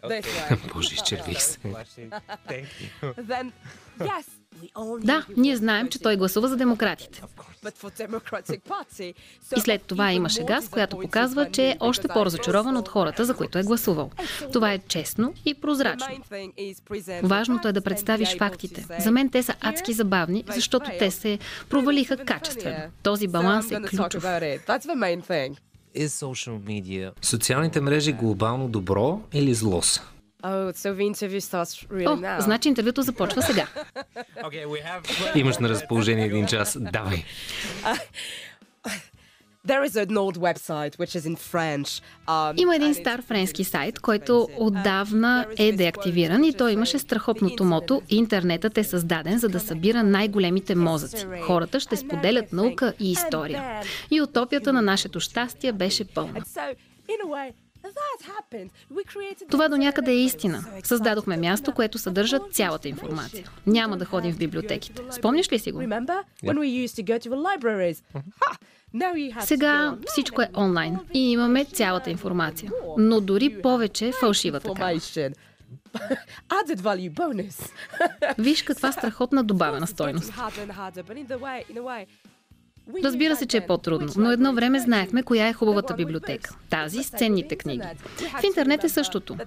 Speaker 1: Боже, изчервих се.
Speaker 5: Да, ние знаем, че той гласува за демократите. И след това имаше газ, която показва, че е още по-разочарован от хората, за които е гласувал. Това е честно и прозрачно. Важното е да представиш фактите. За мен те са адски забавни, защото те се провалиха качествено. Този баланс е ключов.
Speaker 1: Социалните мрежи глобално добро или зло са?
Speaker 4: Oh, so the interview starts really
Speaker 5: О,
Speaker 4: now.
Speaker 5: значи интервюто започва сега.
Speaker 1: Имаш на разположение един час. Давай.
Speaker 4: There is an old website which is in French. Um,
Speaker 5: Има един стар френски сайт, който отдавна е деактивиран и той имаше страхотното мото «Интернетът е създаден, за да събира най-големите мозъци. Хората ще споделят наука и история». И утопията на нашето щастие беше пълна. Това до някъде е истина. Създадохме място, което съдържа цялата информация. Няма да ходим в библиотеките. Спомняш ли си го?
Speaker 4: Go
Speaker 5: Сега всичко е онлайн и имаме цялата информация. Но дори повече фалшива
Speaker 4: bonus.
Speaker 5: Виж каква страхотна добавена стойност. Разбира се, че е по-трудно, но едно време знаехме коя е хубавата библиотека. Тази с ценните книги. В интернет е същото.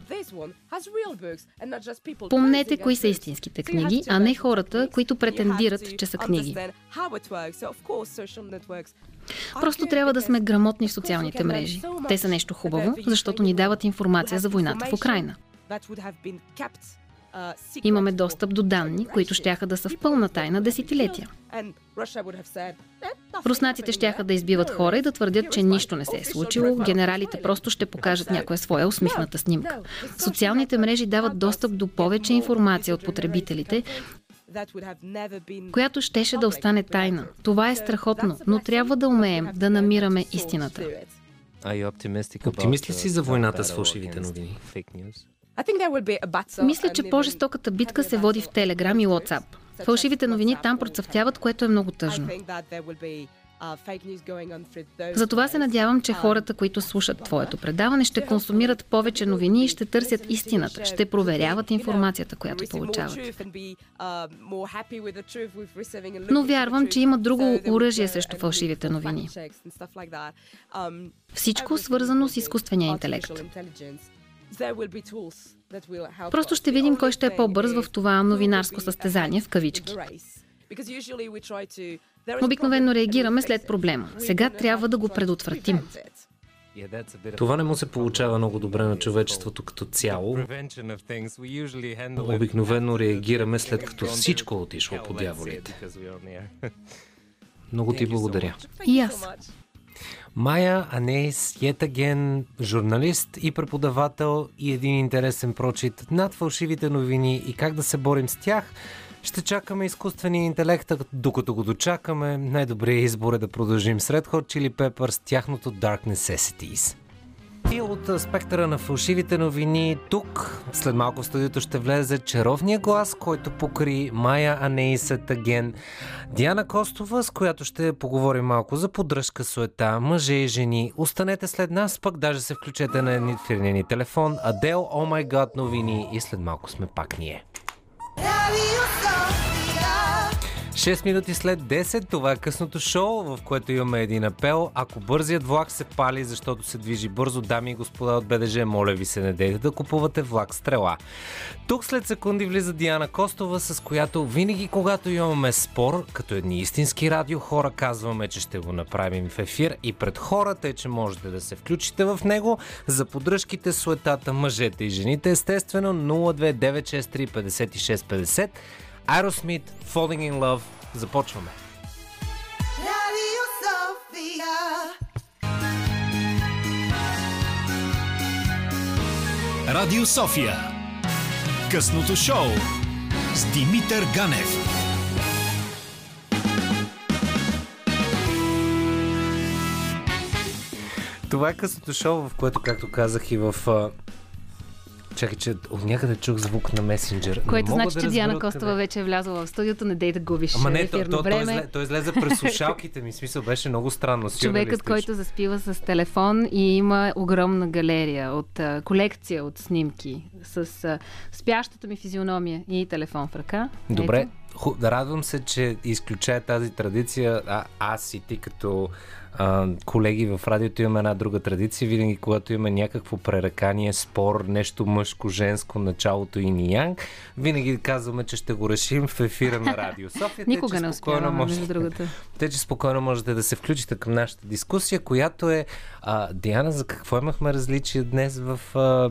Speaker 5: Помнете кои са истинските книги, а не хората, които претендират, че са книги. Просто трябва да сме грамотни в социалните мрежи. Те са нещо хубаво, защото ни дават информация за войната в Украина. Имаме достъп до данни, които щяха да са в пълна тайна десетилетия. Руснаците щяха да избиват хора и да твърдят, че нищо не се е случило, генералите просто ще покажат някоя своя усмихната снимка. Социалните мрежи дават достъп до повече информация от потребителите, която щеше да остане тайна. Това е страхотно, но трябва да умеем да намираме истината.
Speaker 1: Оптимист ли си за войната с фалшивите новини?
Speaker 5: Мисля, че по-жестоката битка се води в Телеграм и WhatsApp. Фалшивите новини там процъфтяват, което е много тъжно. Затова се надявам, че хората, които слушат твоето предаване, ще консумират повече новини и ще търсят истината, ще проверяват информацията, която получават. Но вярвам, че има друго оръжие срещу фалшивите новини. Всичко свързано с изкуствения интелект. Просто ще видим кой ще е по-бърз в това новинарско състезание в кавички. Обикновено реагираме след проблема. Сега трябва да го предотвратим.
Speaker 1: Това не му се получава много добре на човечеството като цяло. Обикновено реагираме след като всичко е отишло по дяволите. Много ти благодаря.
Speaker 5: И аз.
Speaker 1: Майя Анейс Йетаген, журналист и преподавател и един интересен прочит над фалшивите новини и как да се борим с тях. Ще чакаме изкуствения интелект, докато го дочакаме, най-добрият избор е да продължим сред Hot Chili Peppers тяхното Dark Necessities. И от спектъра на фалшивите новини тук, след малко в студиото ще влезе чаровния глас, който покри Майя Анеиса Таген, Диана Костова, с която ще поговорим малко за поддръжка, суета, мъже и жени. Останете след нас, пък даже се включете на ефирния ни телефон. Адел, О май гад новини и след малко сме пак ние.
Speaker 2: Sofia.
Speaker 1: 6 минути след 10, това е късното шоу, в което имаме един апел. Ако бързият влак се пали, защото се движи бързо, дами и господа от БДЖ, моля ви се, не дейте да купувате влак стрела. Тук след секунди влиза Диана Костова, с която винаги, когато имаме спор, като едни истински радио хора, казваме, че ще го направим в ефир и пред хората, е, че можете да се включите в него. За поддръжките, суетата, мъжете и жените, естествено, 02963 5650. Aerosmith, Falling in Love. Започваме.
Speaker 2: Radio Sofia.
Speaker 3: Радио София. Късното шоу с Димитър Ганев.
Speaker 1: Това е късното шоу, в което, както казах и в... Чакай, че от някъде чух звук на месенджер.
Speaker 5: Което значи,
Speaker 1: да
Speaker 5: че Диана Костова
Speaker 1: откъде.
Speaker 5: вече е влязла в студиото, не дей да губиш
Speaker 1: Ама не, то, то, той,
Speaker 5: време.
Speaker 1: той излезе през слушалките ми. Смисъл беше много странно.
Speaker 5: Човекът, който заспива с телефон и има огромна галерия от а, колекция от снимки с а, спящата ми физиономия и телефон в ръка.
Speaker 1: Добре,
Speaker 5: Ето.
Speaker 1: ху, радвам се, че изключая тази традиция. А, аз и ти като а, колеги в радиото имаме една друга традиция. Винаги, когато има някакво пререкание, спор, нещо мъжко, женско, началото и ни янг, винаги казваме, че ще го решим в ефира на Радио София.
Speaker 5: Никога не успяваме,
Speaker 1: можете-
Speaker 5: между другото.
Speaker 1: Те, че спокойно можете да се включите към нашата дискусия, която е а, Диана, за какво имахме различия днес в а,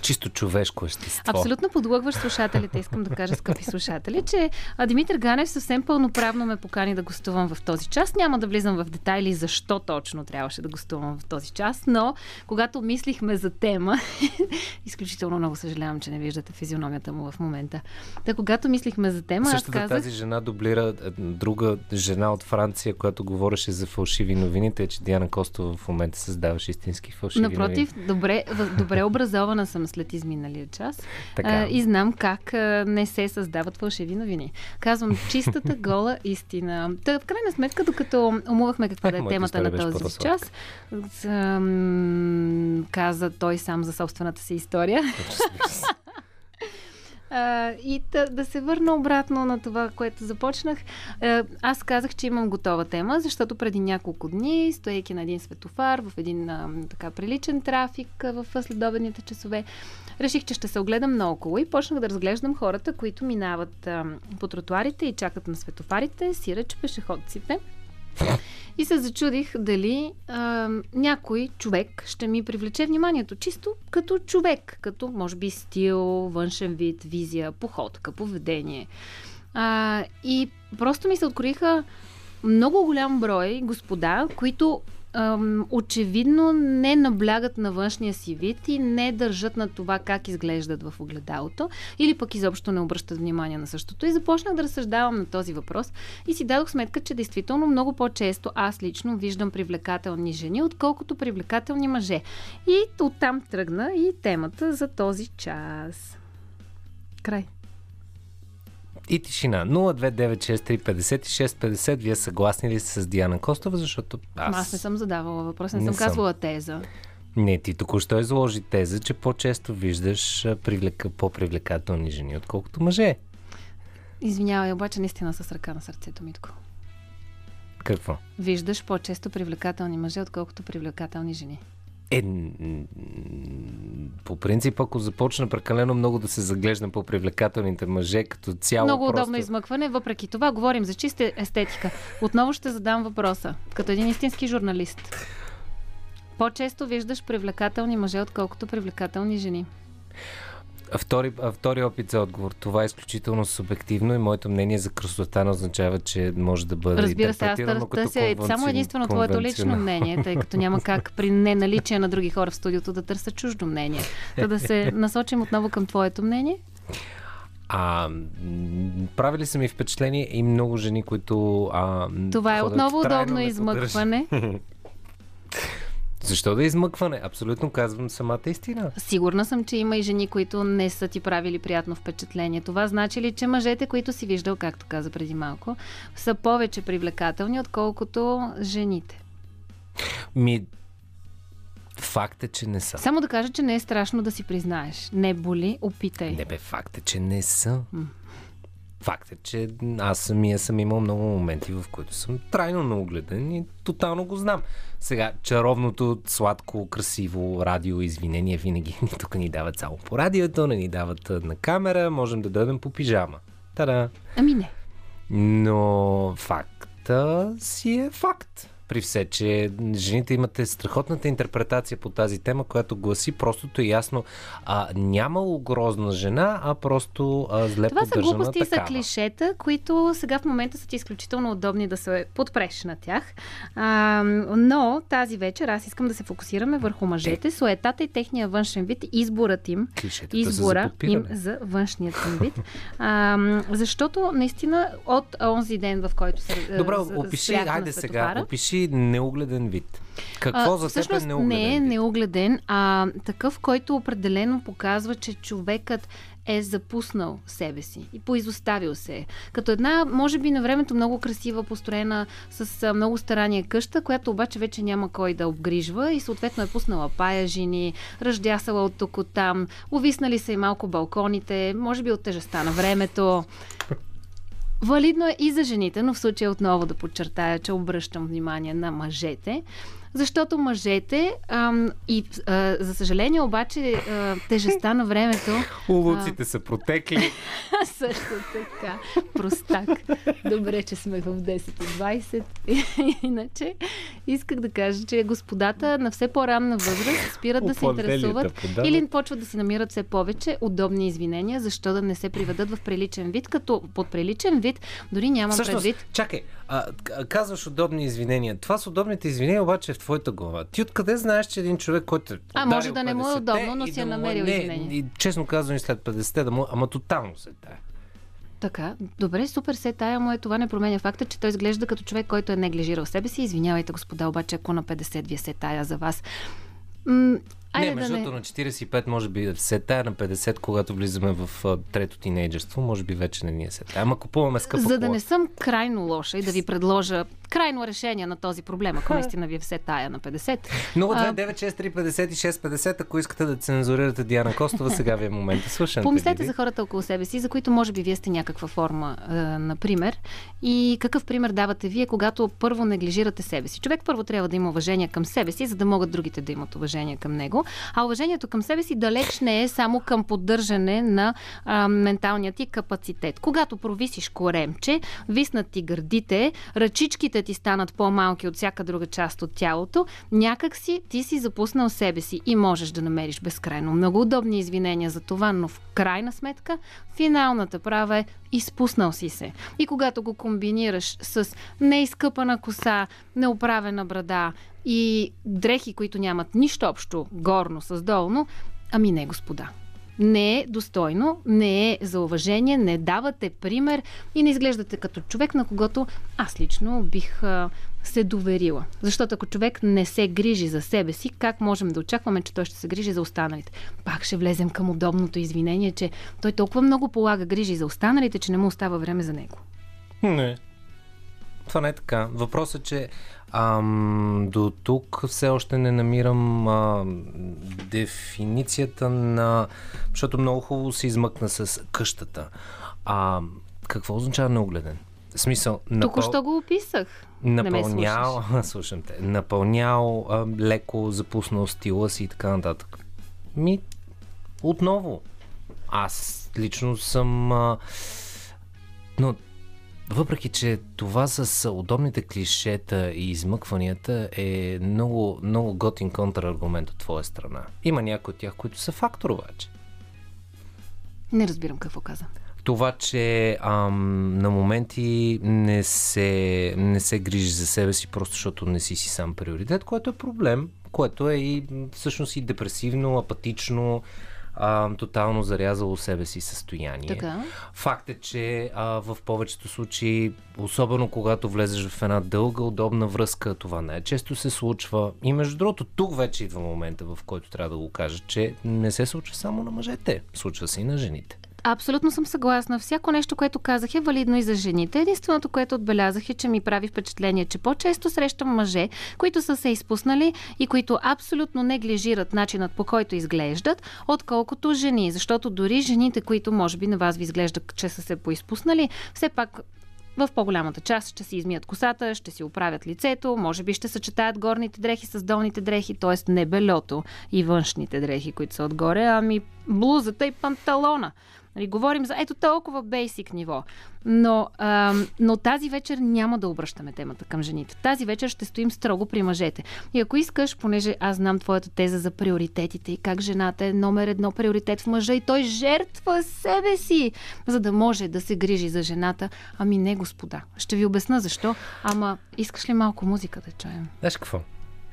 Speaker 1: чисто човешко естество?
Speaker 5: Абсолютно подлъгваш слушателите. Искам да кажа, скъпи слушатели, че Димитър Ганев съвсем пълноправно ме покани да гостувам в този час. Няма да влизам в детайли защо точно трябваше да гостувам в този час, но когато мислихме за тема, изключително много съжалявам, че не виждате физиономията му в момента. Та когато мислихме за тема, аз
Speaker 1: Същата
Speaker 5: казах...
Speaker 1: тази жена дублира е, друга жена от Франция, която говореше за фалшиви новини, тъй че Диана Костова в момента създаваше истински фалшиви
Speaker 5: Напротив,
Speaker 1: новини.
Speaker 5: добре, добре образована съм след изминалия час
Speaker 1: Така.
Speaker 5: и знам как не се създават фалшиви новини. Казвам чистата гола истина. Та, в крайна сметка, докато умувахме каква
Speaker 1: Е,
Speaker 5: да е темата на този час, каза той сам за собствената си история. И да, да се върна обратно на това, което започнах. Аз казах, че имам готова тема, защото преди няколко дни, стоейки на един светофар, в един така приличен трафик в следобедните часове, реших, че ще се огледам наоколо и почнах да разглеждам хората, които минават по тротуарите и чакат на светофарите, сиреч пешеходците. И се зачудих дали а, някой човек ще ми привлече вниманието. Чисто като човек, като може би стил, външен вид, визия, походка, поведение. А, и просто ми се откроиха много голям брой господа, които очевидно не наблягат на външния си вид и не държат на това как изглеждат в огледалото или пък изобщо не обръщат внимание на същото. И започнах да разсъждавам на този въпрос и си дадох сметка, че действително много по-често аз лично виждам привлекателни жени, отколкото привлекателни мъже. И оттам тръгна и темата за този час. Край.
Speaker 1: И тишина. 029635650. Вие съгласни ли сте с Диана Костова, защото аз...
Speaker 5: Аз, не съм задавала въпрос, не,
Speaker 1: Не
Speaker 5: съм казвала теза.
Speaker 1: Не, ти току-що изложи теза, че по-често виждаш привлека, по-привлекателни жени, отколкото мъже.
Speaker 5: Извинявай, обаче наистина с ръка на сърцето, Митко.
Speaker 1: Какво?
Speaker 5: Виждаш по-често привлекателни мъже, отколкото привлекателни жени.
Speaker 1: Е, по принцип, ако започна прекалено много да се заглеждам по привлекателните мъже, като цяло
Speaker 5: Много
Speaker 1: просто...
Speaker 5: удобно измъкване. Въпреки това, говорим за чиста естетика. Отново ще задам въпроса. Като един истински журналист. По-често виждаш привлекателни мъже, отколкото привлекателни жени.
Speaker 1: Втори, втори опит за отговор. Това е изключително субективно и моето мнение за красота не означава, че може да бъде
Speaker 5: Разбира се, аз търся само
Speaker 1: конвенци-
Speaker 5: единствено твоето лично мнение, тъй като няма как при неналичие на други хора в студиото да търся чуждо мнение. Та да се насочим отново към твоето мнение.
Speaker 1: А, правили са ми впечатление и много жени, които. А,
Speaker 5: Това е отново удобно измъкване.
Speaker 1: Защо да е измъкване? Абсолютно казвам самата истина.
Speaker 5: Сигурна съм, че има и жени, които не са ти правили приятно впечатление. Това значи ли, че мъжете, които си виждал, както каза преди малко, са повече привлекателни, отколкото жените?
Speaker 1: Ми, факт е, че не са.
Speaker 5: Само да кажа, че не е страшно да си признаеш. Не боли, опитай.
Speaker 1: Не бе, факт е, че не са. Факт е, че аз самия съм имал много моменти, в които съм трайно наугледен и тотално го знам. Сега, чаровното, сладко, красиво радио, извинение винаги ни тук ни дават само по радиото, не ни дават на камера, можем да дойдем по пижама. Тада!
Speaker 5: Ами не.
Speaker 1: Но факта си е факт. При все, че жените имате страхотната интерпретация по тази тема, която гласи простото и ясно а, нямало грозна жена, а просто а, зле
Speaker 5: Това са глупости
Speaker 1: такава.
Speaker 5: клишета, които сега в момента са ти изключително удобни да се подпреш на тях. А, но тази вечер аз искам да се фокусираме върху мъжете, суетата и техния външен вид, изборът им,
Speaker 1: Клишетата
Speaker 5: избора
Speaker 1: за
Speaker 5: им за външният им вид. А, защото наистина от онзи ден, в който се
Speaker 1: Добре, опиши, айде сега,
Speaker 5: светофара,
Speaker 1: опиши неугледен вид. Какво
Speaker 5: а,
Speaker 1: за теб е неугледен
Speaker 5: не е неугледен, а такъв, който определено показва, че човекът е запуснал себе си и поизоставил се. Като една, може би на времето много красива, построена с много старание къща, която обаче вече няма кой да обгрижва и съответно е пуснала пая жени, ръждясала от тук от там, увиснали са и малко балконите, може би от тежестта на времето. Валидно е и за жените, но в случая отново да подчертая, че обръщам внимание на мъжете, защото мъжете ам, и а, за съжаление обаче а, тежестта на времето
Speaker 1: Улуците са протекли.
Speaker 5: също така. Простак. Добре, че сме в 10.20. Иначе исках да кажа, че господата на все по-ранна възраст спират да се интересуват
Speaker 1: подават.
Speaker 5: или почват да си намират все повече удобни извинения, защо да не се приведат в приличен вид, като под приличен вид дори нямам
Speaker 1: Всъщност,
Speaker 5: предвид
Speaker 1: чакай, а, казваш удобни извинения. Това с удобните извинения обаче е в твоята глава. Ти откъде знаеш, че един човек, който е
Speaker 5: А, може да не му е
Speaker 1: 50-те
Speaker 5: удобно, но си е
Speaker 1: да му
Speaker 5: намерил
Speaker 1: не,
Speaker 5: извинение.
Speaker 1: И, честно казвам и след 50-те да му, ама тотално се тая.
Speaker 5: Така, добре, супер се тая му е. Това не променя факта, че той изглежда като човек, който е неглижирал себе си. Извинявайте, господа, обаче ако на 50 вие се тая за вас. М- айде
Speaker 1: не,
Speaker 5: да
Speaker 1: между
Speaker 5: не...
Speaker 1: другото, на 45 може би се тая на 50, когато влизаме в а, трето тинейджерство, може би вече не ни е се тая. Ама купуваме скъпа
Speaker 5: За да
Speaker 1: кола.
Speaker 5: не съм крайно лоша и да ви предложа крайно решение на този проблем, ако наистина ви е все тая на 50.
Speaker 1: 029635650, ако искате да цензурирате Диана Костова, сега ви е момента. Слушам.
Speaker 5: Помислете за хората около себе си, за които може би вие сте някаква форма, е, например. И какъв пример давате вие, когато първо неглижирате себе си? Човек първо трябва да има уважение към себе си, за да могат другите да имат уважение към него. А уважението към себе си далеч не е само към поддържане на а, менталния ти капацитет. Когато провисиш коремче, виснат ти гърдите, ръчичките ти станат по-малки от всяка друга част от тялото, някак си ти си запуснал себе си и можеш да намериш безкрайно много удобни извинения за това, но в крайна сметка финалната права е изпуснал си се. И когато го комбинираш с неизкъпана коса, неоправена брада и дрехи, които нямат нищо общо горно с долно, ами не, господа не е достойно, не е за уважение, не давате пример и не изглеждате като човек, на когото аз лично бих се доверила. Защото ако човек не се грижи за себе си, как можем да очакваме, че той ще се грижи за останалите? Пак ще влезем към удобното извинение, че той толкова много полага грижи за останалите, че не му остава време за него.
Speaker 1: Не. Това не е така. Въпросът е, че ам, до тук все още не намирам а, дефиницията на... Защото много хубаво се измъкна с къщата. А, какво означава неогледен? В смисъл,
Speaker 5: Току-що го описах. Не
Speaker 1: напълнял, слушам те, напълнял, а, леко запуснал стила си и така нататък. Ми, отново, аз лично съм... А, но въпреки, че това с удобните клишета и измъкванията е много, много готин контраргумент от твоя страна. Има някои от тях, които са фактор обаче.
Speaker 5: Не разбирам какво каза.
Speaker 1: Това, че ам, на моменти не се, не се грижи за себе си, просто защото не си си сам приоритет, което е проблем, което е и всъщност и депресивно, апатично, а, тотално зарязало себе си състояние.
Speaker 5: Така.
Speaker 1: Факт е, че а, в повечето случаи, особено когато влезеш в една дълга, удобна връзка, това не често се случва. И между другото, тук вече идва момента, в който трябва да го кажа, че не се случва само на мъжете, случва се и на жените.
Speaker 5: Абсолютно съм съгласна. Всяко нещо, което казах е валидно и за жените. Единственото, което отбелязах е, че ми прави впечатление, че по-често срещам мъже, които са се изпуснали и които абсолютно неглижират начинът по който изглеждат, отколкото жени. Защото дори жените, които може би на вас ви изглежда, че са се поизпуснали, все пак в по-голямата част ще си измият косата, ще си оправят лицето, може би ще съчетаят горните дрехи с долните дрехи, т.е. не белето и външните дрехи, които са отгоре, ами блузата и панталона. Нали, говорим за ето толкова бейсик ниво. Но, ам, но тази вечер няма да обръщаме темата към жените. Тази вечер ще стоим строго при мъжете. И ако искаш, понеже аз знам твоята теза за приоритетите и как жената е номер едно приоритет в мъжа и той жертва себе си, за да може да се грижи за жената, ами не, господа. Ще ви обясна защо. Ама искаш ли малко музика да чуем?
Speaker 1: Знаеш какво?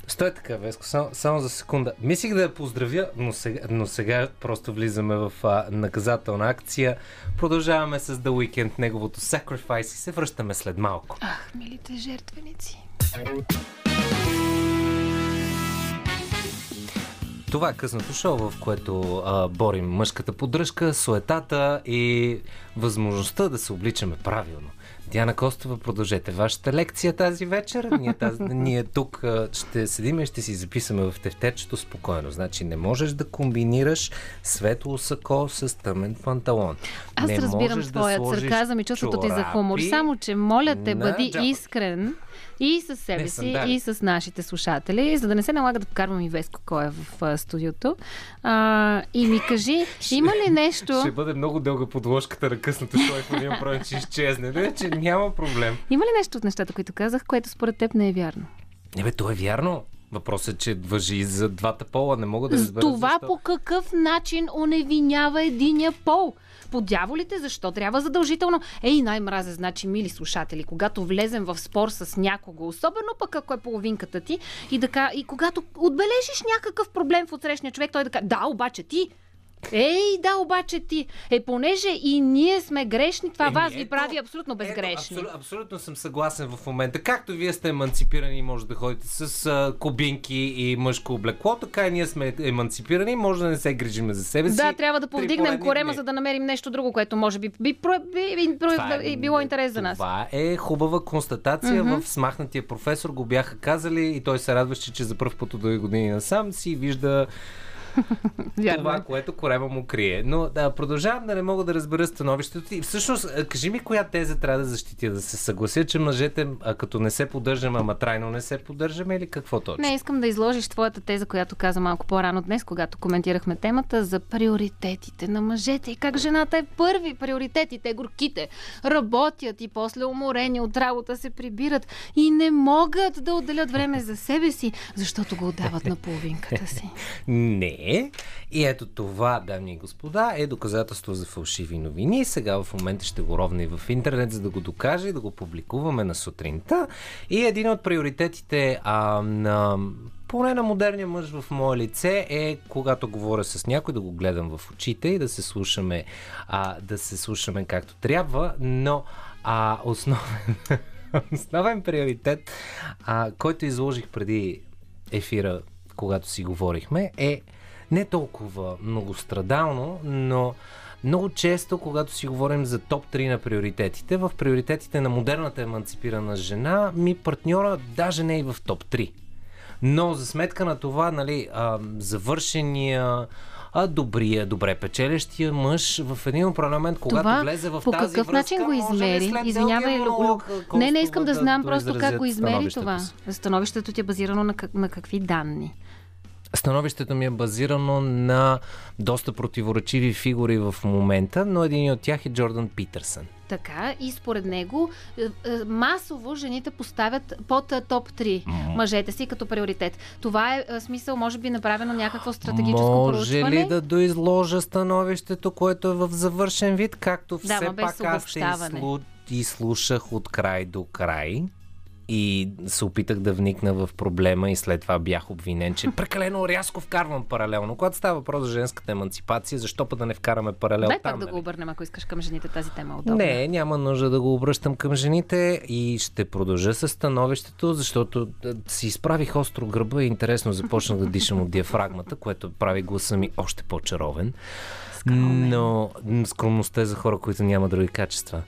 Speaker 1: Стой така, Веско, само, само за секунда. Мислих да я поздравя, но сега, но сега просто влизаме в а, наказателна акция. Продължаваме с The Weeknd, неговото Sacrifice и се връщаме след малко.
Speaker 5: Ах, милите жертвеници.
Speaker 1: Това е късното шоу, в което а, борим мъжката поддръжка, суетата и възможността да се обличаме правилно. Диана Костова, продължете вашата лекция тази вечер. Ние, тази, ние тук ще седим и ще си записаме в тефтерчето спокойно. Значи не можеш да комбинираш светло сако с тъмен панталон.
Speaker 5: Аз
Speaker 1: не
Speaker 5: разбирам твоят
Speaker 1: сложиш
Speaker 5: сърказъм и чувството ти за хумор. Само, че моля те, бъди
Speaker 1: джапа.
Speaker 5: искрен и с себе
Speaker 1: Не,
Speaker 5: си, и с нашите слушатели, за да не се налага да покарвам и Веско кой е в а, студиото. А, и ми кажи, има ли нещо...
Speaker 1: Ще бъде много дълга подложката на късното шоу в един момент ще изчезне. Не, че няма проблем.
Speaker 5: Има ли нещо от нещата, които казах, което според теб не е вярно?
Speaker 1: Не бе, то е вярно. Въпросът е, че въжи и за двата пола. Не мога да разбера
Speaker 5: това
Speaker 1: защо.
Speaker 5: по какъв начин оневинява единия пол? По дяволите, защо трябва задължително? Ей, най-мразя, значи, мили слушатели, когато влезем в спор с някого, особено пък ако е половинката ти, и, да, и когато отбележиш някакъв проблем в отсрещния човек, той да каже, да, обаче ти, Ей, да, обаче ти. Е, понеже и ние сме грешни, това
Speaker 1: Еми,
Speaker 5: вас ви
Speaker 1: ето-
Speaker 5: прави абсолютно
Speaker 1: Ето,
Speaker 5: безгрешни.
Speaker 1: абсолю, абсолютно съм съгласен в момента. Както вие сте еманципирани и може да ходите с а, кубинки и мъжко облекло, така и ние сме еманципирани може да не се грижиме за себе си.
Speaker 5: Да, трябва да повдигнем корема,
Speaker 1: дни.
Speaker 5: за да намерим нещо друго, което може би би, би, би, би, би било интерес за нас.
Speaker 1: Това е хубава констатация.
Speaker 5: Мгм.
Speaker 1: В смахнатия професор го бяха казали и той се радваше, че за първ път от дълги години насам си вижда. това,
Speaker 5: е.
Speaker 1: което корема му крие. Но да, продължавам да не мога да разбера становището ти. Всъщност, кажи ми коя теза трябва да защитя, да се съглася, че мъжете, а, като не се поддържаме, ама трайно не се поддържаме или какво точно?
Speaker 5: Не, искам да изложиш твоята теза, която каза малко по-рано днес, когато коментирахме темата за приоритетите на мъжете и как жената е първи приоритет и те горките работят и после уморени от работа се прибират и не могат да отделят време за себе си, защото го отдават на половинката си.
Speaker 1: Не. И ето това, дами и господа, е доказателство за фалшиви новини. Сега в момента ще го ровна и в интернет, за да го докаже и да го публикуваме на сутринта. И един от приоритетите а, на поне на модерния мъж в мое лице е, когато говоря с някой, да го гледам в очите и да се слушаме, а, да се слушаме както трябва, но а, основен, основен приоритет, а, който изложих преди ефира, когато си говорихме, е не толкова многострадално, но много често, когато си говорим за топ 3 на приоритетите, в приоритетите на модерната еманципирана жена, ми партньора даже не е и в топ 3. Но за сметка на това, нали, а, завършения, а, добрия, добре печелещия мъж в един момент, когато
Speaker 5: Това
Speaker 1: влезе в
Speaker 5: по
Speaker 1: тази
Speaker 5: какъв
Speaker 1: връзка,
Speaker 5: начин го измери?
Speaker 1: след
Speaker 5: Извинявай,
Speaker 1: монолог,
Speaker 5: Не, не искам да знам просто как го измери това.
Speaker 1: си?
Speaker 5: Становището ти е базирано на, как, на какви данни?
Speaker 1: Становището ми е базирано на доста противоречиви фигури в момента, но един от тях е Джордан Питърсън.
Speaker 5: Така, и според него е, е, масово жените поставят под е, топ 3 мъжете си като приоритет. Това е смисъл, може би, направено някакво стратегическо
Speaker 1: Може
Speaker 5: проучване.
Speaker 1: ли да доизложа становището, което е в завършен вид, както
Speaker 5: Да,
Speaker 1: все
Speaker 5: без
Speaker 1: пак аз изслу... изслушах от край до край и се опитах да вникна в проблема и след това бях обвинен, че прекалено рязко вкарвам паралелно. Когато става въпрос за женската емансипация, защо пък да не вкараме паралел
Speaker 5: Дай
Speaker 1: там?
Speaker 5: пак да
Speaker 1: нали?
Speaker 5: го обърнем, ако искаш към жените тази тема. е Удобна.
Speaker 1: Не, няма нужда да го обръщам към жените и ще продължа с становището, защото си изправих остро гърба и интересно започнах да дишам от диафрагмата, което прави гласа ми още по-чаровен. Но м, скромността е за хора, които няма други качества.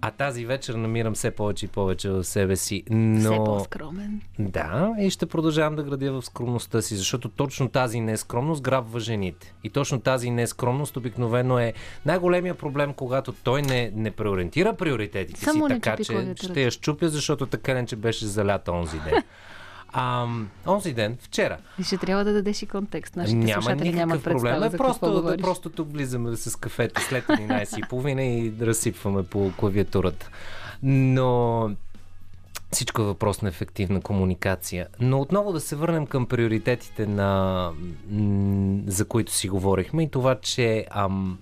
Speaker 1: А тази вечер намирам все повече и повече в себе си. Но...
Speaker 5: Все по-скромен.
Speaker 1: Да, и ще продължавам да градя в скромността си, защото точно тази нескромност грабва жените. И точно тази нескромност обикновено е най-големия проблем, когато той не, не преориентира приоритетите
Speaker 5: Само
Speaker 1: си, така че ще я щупя, защото така не че беше залята онзи ден. А, онзи ден, вчера,
Speaker 5: И ще трябва да дадеш и контекст. Нашите
Speaker 1: няма
Speaker 5: слушатели нямат
Speaker 1: проблем. Е, просто, да, просто тук влизаме с кафето след 11.30 и да разсипваме по клавиатурата. Но всичко е въпрос на ефективна комуникация. Но отново да се върнем към приоритетите, на, за които си говорихме и това, че ам,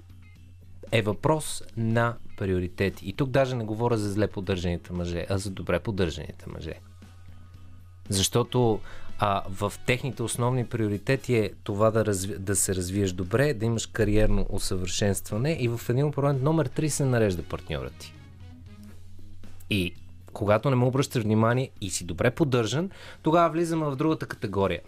Speaker 1: е въпрос на приоритети. И тук даже не говоря за зле поддържаните мъже, а за добре поддържаните мъже. Защото а, в техните основни приоритети е това да, разви, да се развиеш добре, да имаш кариерно усъвършенстване и в един момент номер 3 се нарежда партньорът ти. И когато не му обръщаш внимание и си добре поддържан, тогава влизаме в другата категория.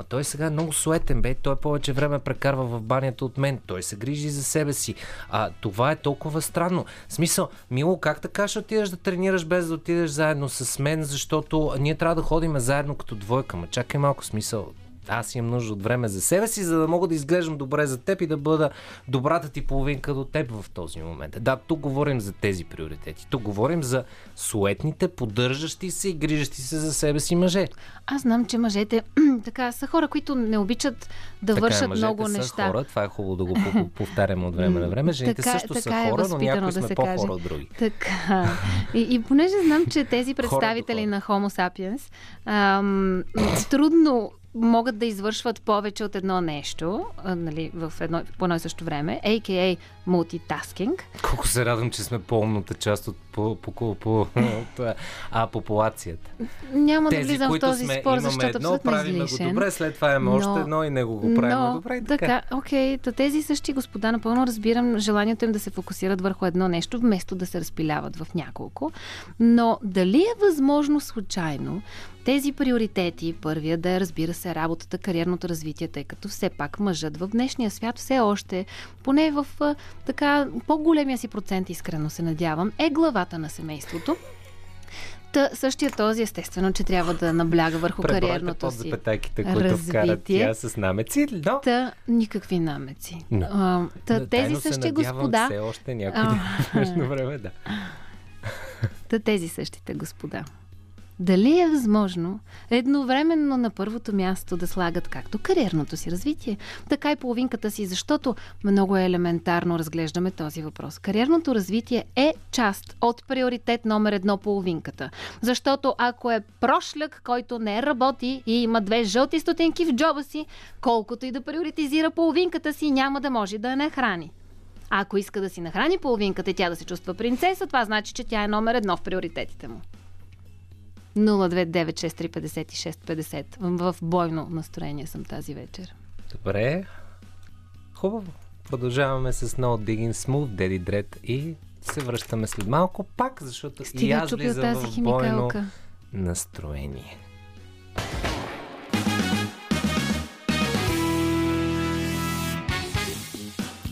Speaker 1: Ма той сега е много суетен, бе. Той повече време прекарва в банята от мен. Той се грижи за себе си. А това е толкова странно. В смисъл, Мило, как така ще отидеш да тренираш без да отидеш заедно с мен, защото ние трябва да ходим заедно като двойка. Ма чакай малко смисъл. Аз имам нужда от време за себе си, за да мога да изглеждам добре за теб и да бъда добрата ти половинка до теб в този момент. Да, тук говорим за тези приоритети. Тук говорим за суетните, поддържащи се и грижащи се за себе си мъже.
Speaker 5: Аз знам, че мъжете така са хора, които не обичат да
Speaker 1: Така е,
Speaker 5: вършат много
Speaker 1: са
Speaker 5: неща.
Speaker 1: хора, това е хубаво да го по- повтаряме от време на време. Жените
Speaker 5: Така-
Speaker 1: също са
Speaker 5: така е
Speaker 1: хора, но някои
Speaker 5: да
Speaker 1: сме
Speaker 5: се
Speaker 1: по-хора от други.
Speaker 5: Така. И, и понеже знам, че тези представители на Homo sapiens ам, трудно могат да извършват повече от едно нещо, а, нали, в едно, по едно и също време, a.k.a. multitasking.
Speaker 1: Колко се радвам, че сме по-умната част от по, по, по, по, а, популацията.
Speaker 5: Няма да
Speaker 1: Тези,
Speaker 5: влизам в този
Speaker 1: сме,
Speaker 5: спор, защото
Speaker 1: едно, правим го
Speaker 5: излишен.
Speaker 1: добре, след това имаме още
Speaker 5: Но-
Speaker 1: едно и него го правим
Speaker 5: Но,
Speaker 1: добре и така.
Speaker 5: така, окей, то тези същи господа напълно разбирам желанието им да се фокусират върху едно нещо, вместо да се разпиляват в няколко. Но дали е възможно случайно тези приоритети, първия да е, разбира се, работата, кариерното развитие, тъй като все пак мъжът в днешния свят все още, поне в така по-големия си процент, искрено се надявам, е главата на семейството. Та, същия този, естествено, че трябва да набляга върху
Speaker 1: Пребройте
Speaker 5: кариерното си.
Speaker 1: които
Speaker 5: развитие.
Speaker 1: тя с намеци, но...
Speaker 5: Та, никакви намеци.
Speaker 1: Но.
Speaker 5: А, та,
Speaker 1: Но
Speaker 5: тези същи господа,
Speaker 1: Все още някой
Speaker 5: А.
Speaker 1: в днешно време, да.
Speaker 5: та, тези същите господа. Дали е възможно едновременно на първото място да слагат както кариерното си развитие, така и половинката си, защото много е елементарно разглеждаме този въпрос. Кариерното развитие е част от приоритет номер едно половинката. Защото ако е прошляк, който не работи и има две жълти стотинки в джоба си, колкото и да приоритизира половинката си, няма да може да я нахрани. А ако иска да си нахрани половинката и тя да се чувства принцеса, това значи, че тя е номер едно в приоритетите му. 029635650. В бойно настроение съм тази вечер.
Speaker 1: Добре. Хубаво. Продължаваме с No Digging Smooth, Daddy Dread и се връщаме след малко пак, защото и
Speaker 5: Стига
Speaker 1: аз
Speaker 5: чупя
Speaker 1: влизам в бойно
Speaker 5: химикалка.
Speaker 1: настроение.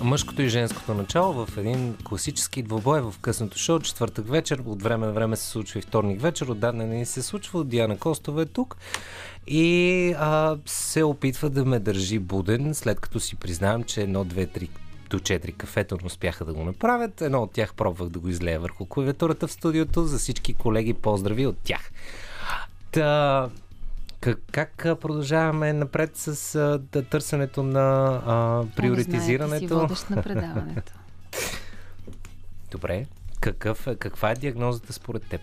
Speaker 1: Мъжкото и женското начало в един класически двобой в късното шоу, четвъртък вечер, от време на време се случва и вторник вечер, отдавна не се случва, Диана Костова е тук и а, се опитва да ме държи буден, след като си признавам, че едно, две, три до 4 кафета не успяха да го направят. Едно от тях пробвах да го излея върху клавиатурата в студиото. За всички колеги поздрави от тях. Та, Как, как продължаваме напред с да, търсенето на а, приоритизирането?
Speaker 5: Не знае, ти си водещ на предаването.
Speaker 1: Добре. Какъв, каква е диагнозата според теб?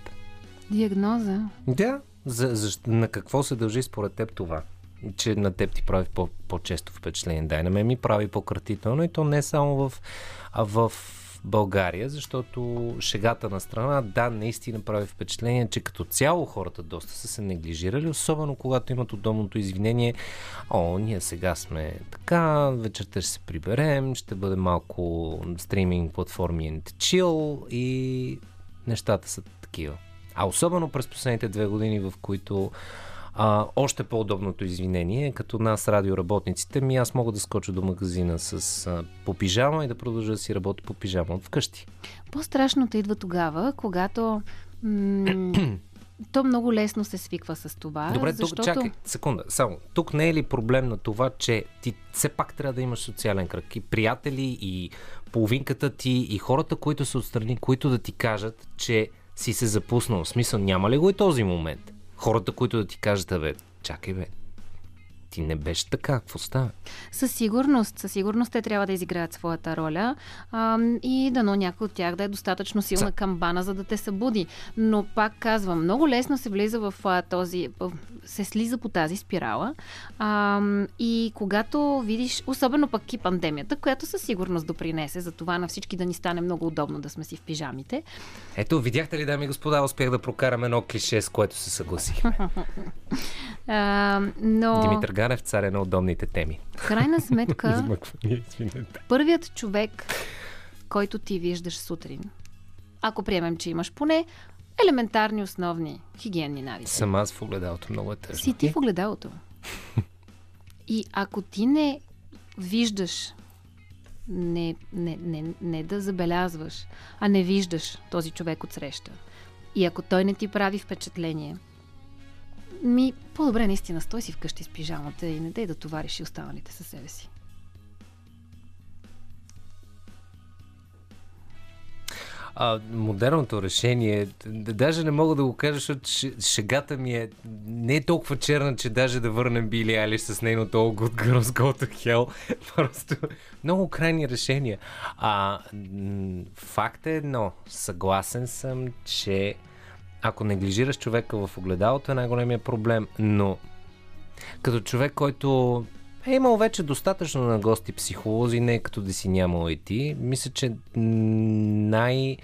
Speaker 5: Диагноза?
Speaker 1: Да. За, за, на какво се дължи според теб това? Че на теб ти прави по, по-често впечатление. Дай на мен ми прави по-кратително и то не само в, а в България, защото шегата на страна, да, наистина прави впечатление, че като цяло хората доста са се неглижирали, особено когато имат удобното извинение. О, ние сега сме така, вечерта ще се приберем, ще бъде малко стриминг платформи and chill и нещата са такива. А особено през последните две години, в които а, още по-удобното извинение, като нас радиоработниците, ми аз мога да скоча до магазина с а, по пижама и да продължа да си работя по пижама от вкъщи.
Speaker 5: По-страшното идва тогава, когато м- то много лесно се свиква с това.
Speaker 1: Добре,
Speaker 5: защото...
Speaker 1: тук чакай, секунда, само. Тук не е ли проблем на това, че ти все пак трябва да имаш социален кръг и приятели и половинката ти и хората, които са отстрани, които да ти кажат, че си се запуснал. В смисъл, няма ли го и този момент? Хората, които да ти кажат, бе, чакай бе, ти не беше така, какво става?
Speaker 5: Със сигурност, със сигурност те трябва да изиграят своята роля а, и дано някой от тях да е достатъчно силна камбана, за да те събуди. Но пак казвам, много лесно се влиза в а, този, се слиза по тази спирала а, и когато видиш, особено пък и пандемията, която със сигурност допринесе за това на всички да ни стане много удобно да сме си в пижамите.
Speaker 1: Ето, видяхте ли, дами и господа, успях да прокарам едно клише, с което се съгласих.
Speaker 5: А, но...
Speaker 1: Димитър Ганев, царя на удобните теми.
Speaker 5: В крайна сметка, първият човек, който ти виждаш сутрин, ако приемем, че имаш поне елементарни основни хигиенни навици.
Speaker 1: Съм аз в огледалото, много е тъжно.
Speaker 5: Си ти в огледалото. И ако ти не виждаш, не, не, не, не да забелязваш, а не виждаш този човек от среща, и ако той не ти прави впечатление, ми по-добре наистина стой си вкъщи с пижамата и не дай да товариш и останалите със себе си.
Speaker 1: А, модерното решение, даже не мога да го кажа, защото шегата ми е не е толкова черна, че даже да върнем Били Алиш с нейното All Good Girls Go to Hell. Просто много крайни решения. А, факт е едно. Съгласен съм, че ако неглижираш човека в огледалото е най-големия проблем, но като човек, който е имал вече достатъчно на гости психолози, не е като да си нямал и ти, мисля, че най-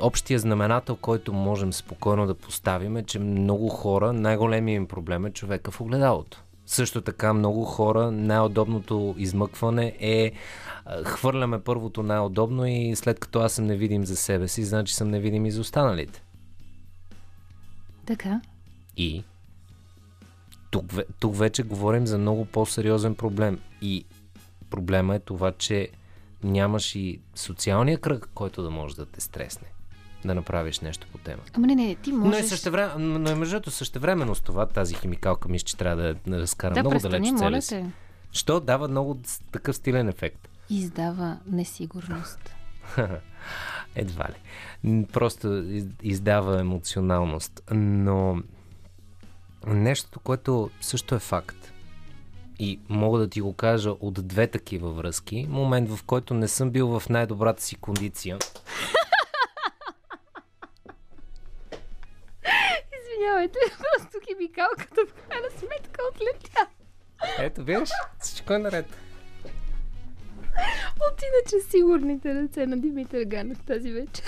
Speaker 1: общия знаменател, който можем спокойно да поставим е, че много хора, най-големият им проблем е човека в огледалото. Също така много хора, най-удобното измъкване е а, хвърляме първото най-удобно и след като аз съм невидим за себе си, значи съм невидим и за останалите.
Speaker 5: Така.
Speaker 1: И тук, тук вече говорим за много по-сериозен проблем. И проблема е това, че нямаш и социалния кръг, който да може да те стресне. Да направиш нещо по темата.
Speaker 5: Ама не, не, ти
Speaker 1: Но
Speaker 5: можеш...
Speaker 1: и същевременно, но и между другото същевременно с това, тази химикалка мисля, че трябва да разкара
Speaker 5: да,
Speaker 1: много далеч себе си. Що дава много такъв стилен ефект.
Speaker 5: Издава несигурност.
Speaker 1: Едва ли. Просто из- издава емоционалност. Но нещото, което също е факт, и мога да ти го кажа от две такива връзки, момент в който не съм бил в най-добрата си кондиция,
Speaker 5: Извинявайте, просто химикалката в крайна сметка отлетя.
Speaker 1: ето виж, всичко е наред.
Speaker 5: От иначе сигурните ръце на Димитър Ганев тази вечер.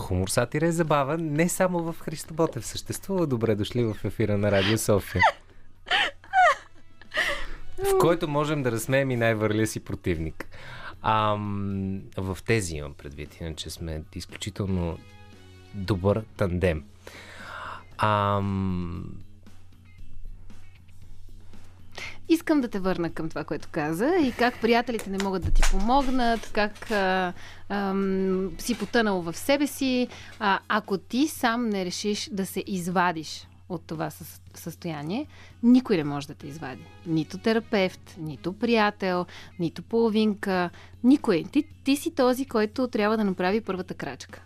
Speaker 1: Хумор, сатира е забава не само в Христо Ботев. Съществува добре дошли в ефира на Радио София. в който можем да разсмеем и най-върлия си противник. Ам, в тези имам предвид, иначе сме изключително добър тандем. Ам,
Speaker 5: Искам да те върна към това, което каза и как приятелите не могат да ти помогнат, как а, ам, си потънал в себе си. А, ако ти сам не решиш да се извадиш от това със- състояние, никой не може да те извади. Нито терапевт, нито приятел, нито половинка, никой. Ти, ти си този, който трябва да направи първата крачка.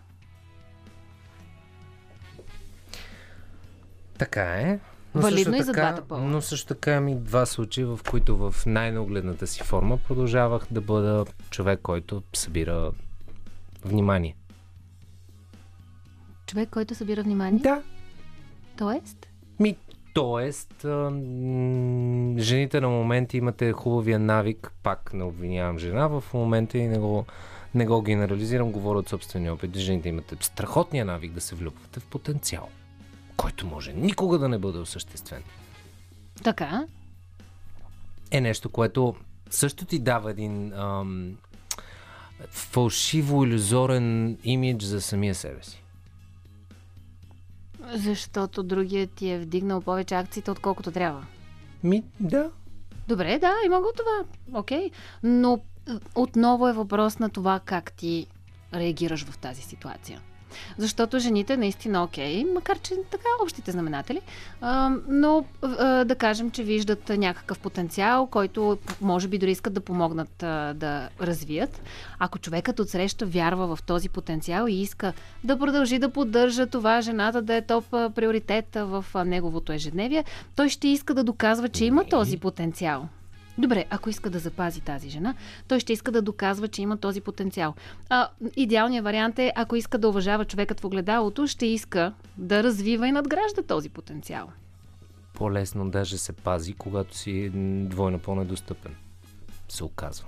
Speaker 1: Така е. Но
Speaker 5: Валидно и за
Speaker 1: така,
Speaker 5: двата пола.
Speaker 1: Но също така имам и два случая, в които в най-нагледната си форма продължавах да бъда човек, който събира внимание.
Speaker 5: Човек, който събира внимание.
Speaker 1: Да.
Speaker 5: Тоест?
Speaker 1: Ми, тоест, а, м, жените на моменти имате хубавия навик, пак не обвинявам жена, в момента и не го, не го генерализирам, говоря от собствения опит. Жените имате страхотния навик да се влюбвате в потенциал, който може никога да не бъде осъществен.
Speaker 5: Така.
Speaker 1: Е нещо, което също ти дава един ам, фалшиво иллюзорен имидж за самия себе си.
Speaker 5: Защото другият ти е вдигнал повече акциите, отколкото трябва.
Speaker 1: Ми, да.
Speaker 5: Добре, да, има го това. Окей. Но е, отново е въпрос на това как ти реагираш в тази ситуация. Защото жените наистина окей, макар че така общите знаменатели, а, но а, да кажем, че виждат някакъв потенциал, който може би дори искат да помогнат а, да развият. Ако човекът отсреща вярва в този потенциал и иска да продължи да поддържа това, жената да е топ приоритет в неговото ежедневие, той ще иска да доказва, че има този потенциал. Добре, ако иска да запази тази жена, той ще иска да доказва, че има този потенциал. А, идеалният вариант е, ако иска да уважава човекът в огледалото, ще иска да развива и надгражда този потенциал.
Speaker 1: По-лесно даже се пази, когато си двойно по-недостъпен. Се оказва.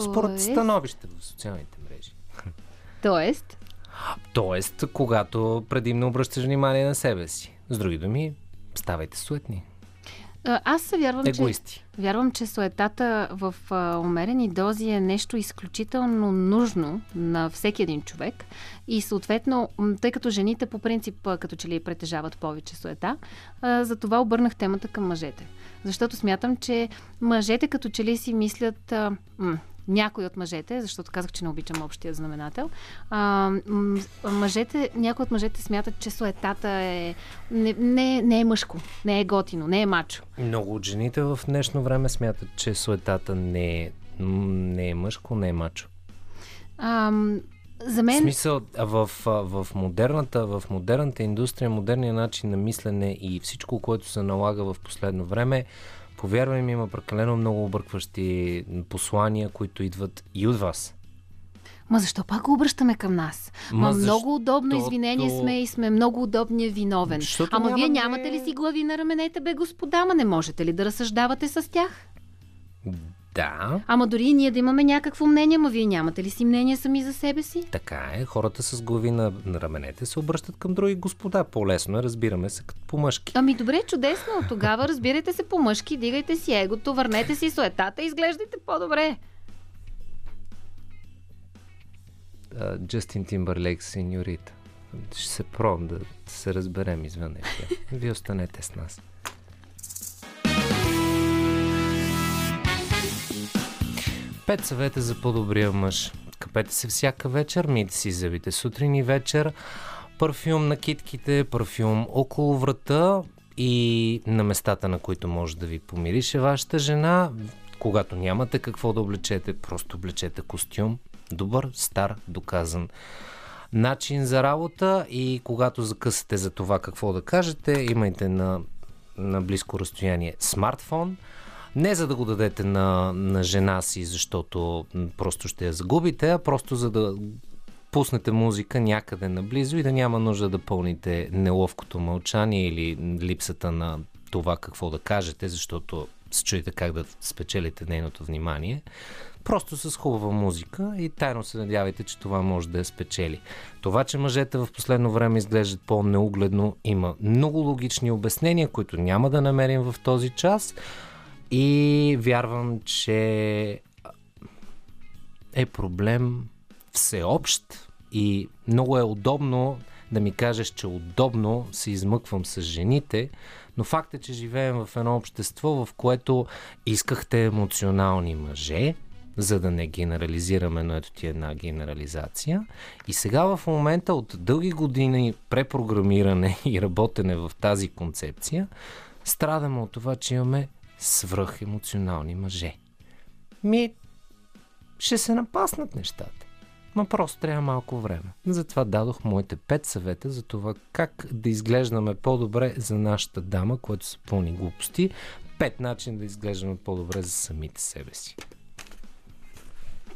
Speaker 1: Според становище в социалните мрежи.
Speaker 5: Тоест,
Speaker 1: Тоест, когато предимно обръщаш внимание на себе си. С други думи, ставайте суетни.
Speaker 5: Аз вярвам, че,
Speaker 1: Егоисти.
Speaker 5: вярвам, че суетата в а, умерени дози е нещо изключително нужно на всеки един човек. И съответно, тъй като жените по принцип като че ли притежават повече суета, а, за това обърнах темата към мъжете. Защото смятам, че мъжете като че ли си мислят... А, някои от мъжете, защото казах, че не обичам общия знаменател, а, мъжете, някои от мъжете смятат, че суетата е не, не, не е мъжко, не е готино, не е мачо.
Speaker 1: Много от жените в днешно време смятат, че суетата не е, не е мъжко, не е мачо.
Speaker 5: А, за
Speaker 1: В
Speaker 5: мен...
Speaker 1: смисъл, а в, в, модерната, в модерната индустрия, модерния начин на мислене и всичко, което се налага в последно време, повярвай ми, има прекалено много объркващи послания, които идват и от вас.
Speaker 5: Ма защо пак го обръщаме към нас? Ма,
Speaker 1: Ма
Speaker 5: много удобно извинение сме и сме много удобния виновен.
Speaker 1: Защото
Speaker 5: Ама
Speaker 1: няма
Speaker 5: вие нямате ли си глави на раменете, бе господа? Ма не можете ли да разсъждавате с тях?
Speaker 1: Да,
Speaker 5: Ама дори и ние да имаме някакво мнение, ма вие нямате ли си мнение сами за себе си?
Speaker 1: така е. Хората с глави на, раменете се обръщат към други господа. По-лесно е, разбираме се като по-мъжки.
Speaker 5: Ами добре, чудесно. Тогава разбирайте се по-мъжки, дигайте си егото, върнете си суетата и изглеждайте по-добре.
Speaker 1: Джастин Тимбърлейк, сеньорита. Ще се пром да се разберем извън ефир. Вие останете с нас. Пет съвета за по-добрия мъж. Капете се всяка вечер, мийте си зъбите сутрин и вечер. Парфюм на китките, парфюм около врата и на местата, на които може да ви помирише вашата жена. Когато нямате какво да облечете, просто облечете костюм. Добър, стар, доказан начин за работа и когато закъсате за това какво да кажете, имайте на, на близко разстояние смартфон. Не за да го дадете на, на жена си, защото просто ще я загубите, а просто за да пуснете музика някъде наблизо и да няма нужда да пълните неловкото мълчание или липсата на това какво да кажете, защото се чуете как да спечелите нейното внимание. Просто с хубава музика и тайно се надявайте, че това може да я спечели. Това, че мъжете в последно време изглеждат по-неугледно, има много логични обяснения, които няма да намерим в този час. И вярвам, че е проблем всеобщ и много е удобно да ми кажеш, че удобно се измъквам с жените, но факт е, че живеем в едно общество, в което искахте емоционални мъже, за да не генерализираме, но ето ти една генерализация. И сега в момента от дълги години препрограмиране и работене в тази концепция, страдаме от това, че имаме свръхемоционални мъже. Ми, ще се напаснат нещата. Ма просто трябва малко време. Затова дадох моите пет съвета за това как да изглеждаме по-добре за нашата дама, което са пълни глупости. Пет начини да изглеждаме по-добре за самите себе си.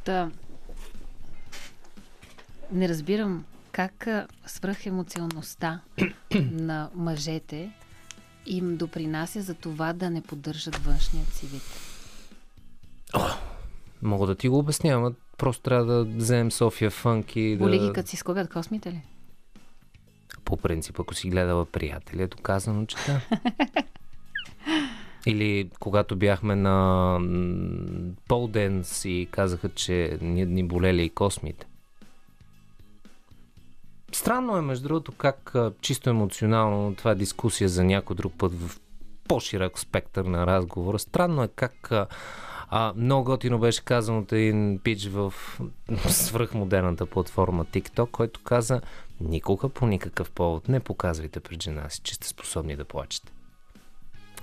Speaker 5: Та, не разбирам как а, свръхемоционалността на мъжете им допринася за това да не поддържат външният си вид.
Speaker 1: Мога да ти го обясня, ама просто трябва да вземем София Фънк и да...
Speaker 5: като си скобят космите ли?
Speaker 1: По принцип, ако си гледала приятели, е доказано, че да. Или когато бяхме на м, полден си казаха, че ни, ни болели и космите. Странно е, между другото, как чисто емоционално това е дискусия за някой друг път в по-широк спектър на разговора. Странно е как а, много готино беше казано от един пич в свръхмодерната платформа TikTok, който каза никога по никакъв повод не показвайте пред жена си, че сте способни да плачете.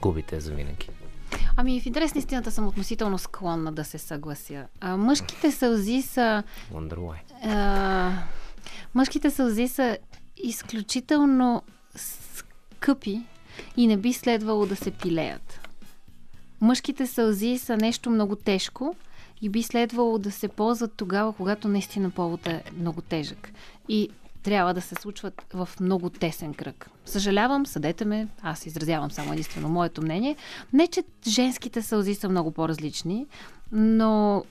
Speaker 1: Губите я за винаги.
Speaker 5: Ами, в интерес на истината съм относително склонна да се съглася. А, мъжките сълзи са
Speaker 1: Wonder why.
Speaker 5: А, мъжките сълзи са изключително скъпи и не би следвало да се пилеят. Мъжките сълзи са нещо много тежко и би следвало да се ползват тогава, когато наистина поводът е много тежък. И трябва да се случват в много тесен кръг. Съжалявам, съдете ме, аз изразявам само единствено моето мнение. Не, че женските сълзи са много по-различни, но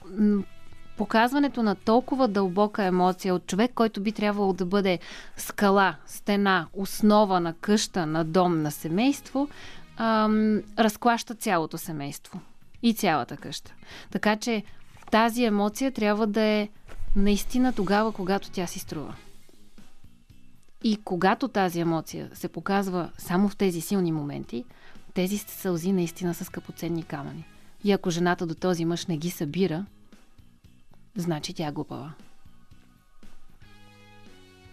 Speaker 5: показването на толкова дълбока емоция от човек, който би трябвало да бъде скала, стена, основа на къща, на дом, на семейство, ам, разклаща цялото семейство и цялата къща. Така че тази емоция трябва да е наистина тогава, когато тя си струва. И когато тази емоция се показва само в тези силни моменти, тези сълзи наистина са скъпоценни камъни. И ако жената до този мъж не ги събира, значи тя е глупава.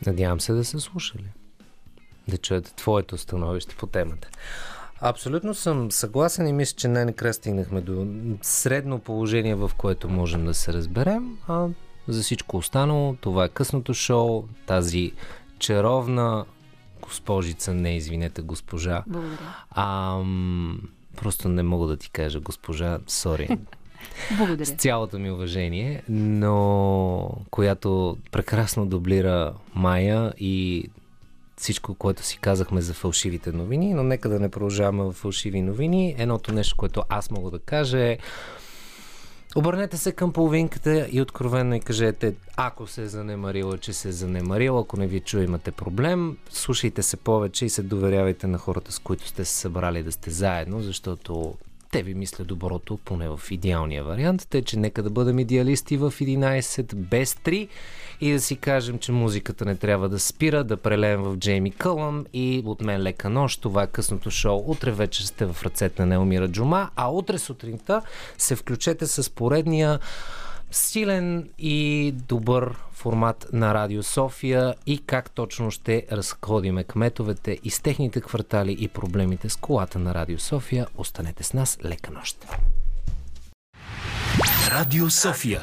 Speaker 1: Надявам се да са слушали. Да чуят твоето становище по темата. Абсолютно съм съгласен и мисля, че най-накрая стигнахме до средно положение, в което можем да се разберем. А за всичко останало, това е късното шоу, тази чаровна госпожица, не извинете, госпожа.
Speaker 5: Благодаря.
Speaker 1: А, просто не мога да ти кажа госпожа, сори. С
Speaker 5: Благодаря.
Speaker 1: цялото ми уважение, но която прекрасно дублира Майя и всичко, което си казахме за фалшивите новини, но нека да не продължаваме в фалшиви новини. Едното нещо, което аз мога да кажа е Обърнете се към половинката и откровенно и кажете, ако се е занемарила, че се е занемарила, ако не ви чуе, имате проблем, слушайте се повече и се доверявайте на хората, с които сте се събрали да сте заедно, защото те ви мислят доброто, поне в идеалния вариант. Тъй, че нека да бъдем идеалисти в 11 без 3 и да си кажем, че музиката не трябва да спира, да прелеем в Джейми Кълъм и от мен лека нощ. Това е късното шоу. Утре вечер сте в ръцете на Неомира Джума, а утре сутринта се включете с поредния силен и добър формат на Радио София и как точно ще разходиме кметовете и с техните квартали и проблемите с колата на Радио София. Останете с нас. Лека нощ!
Speaker 3: Радио София.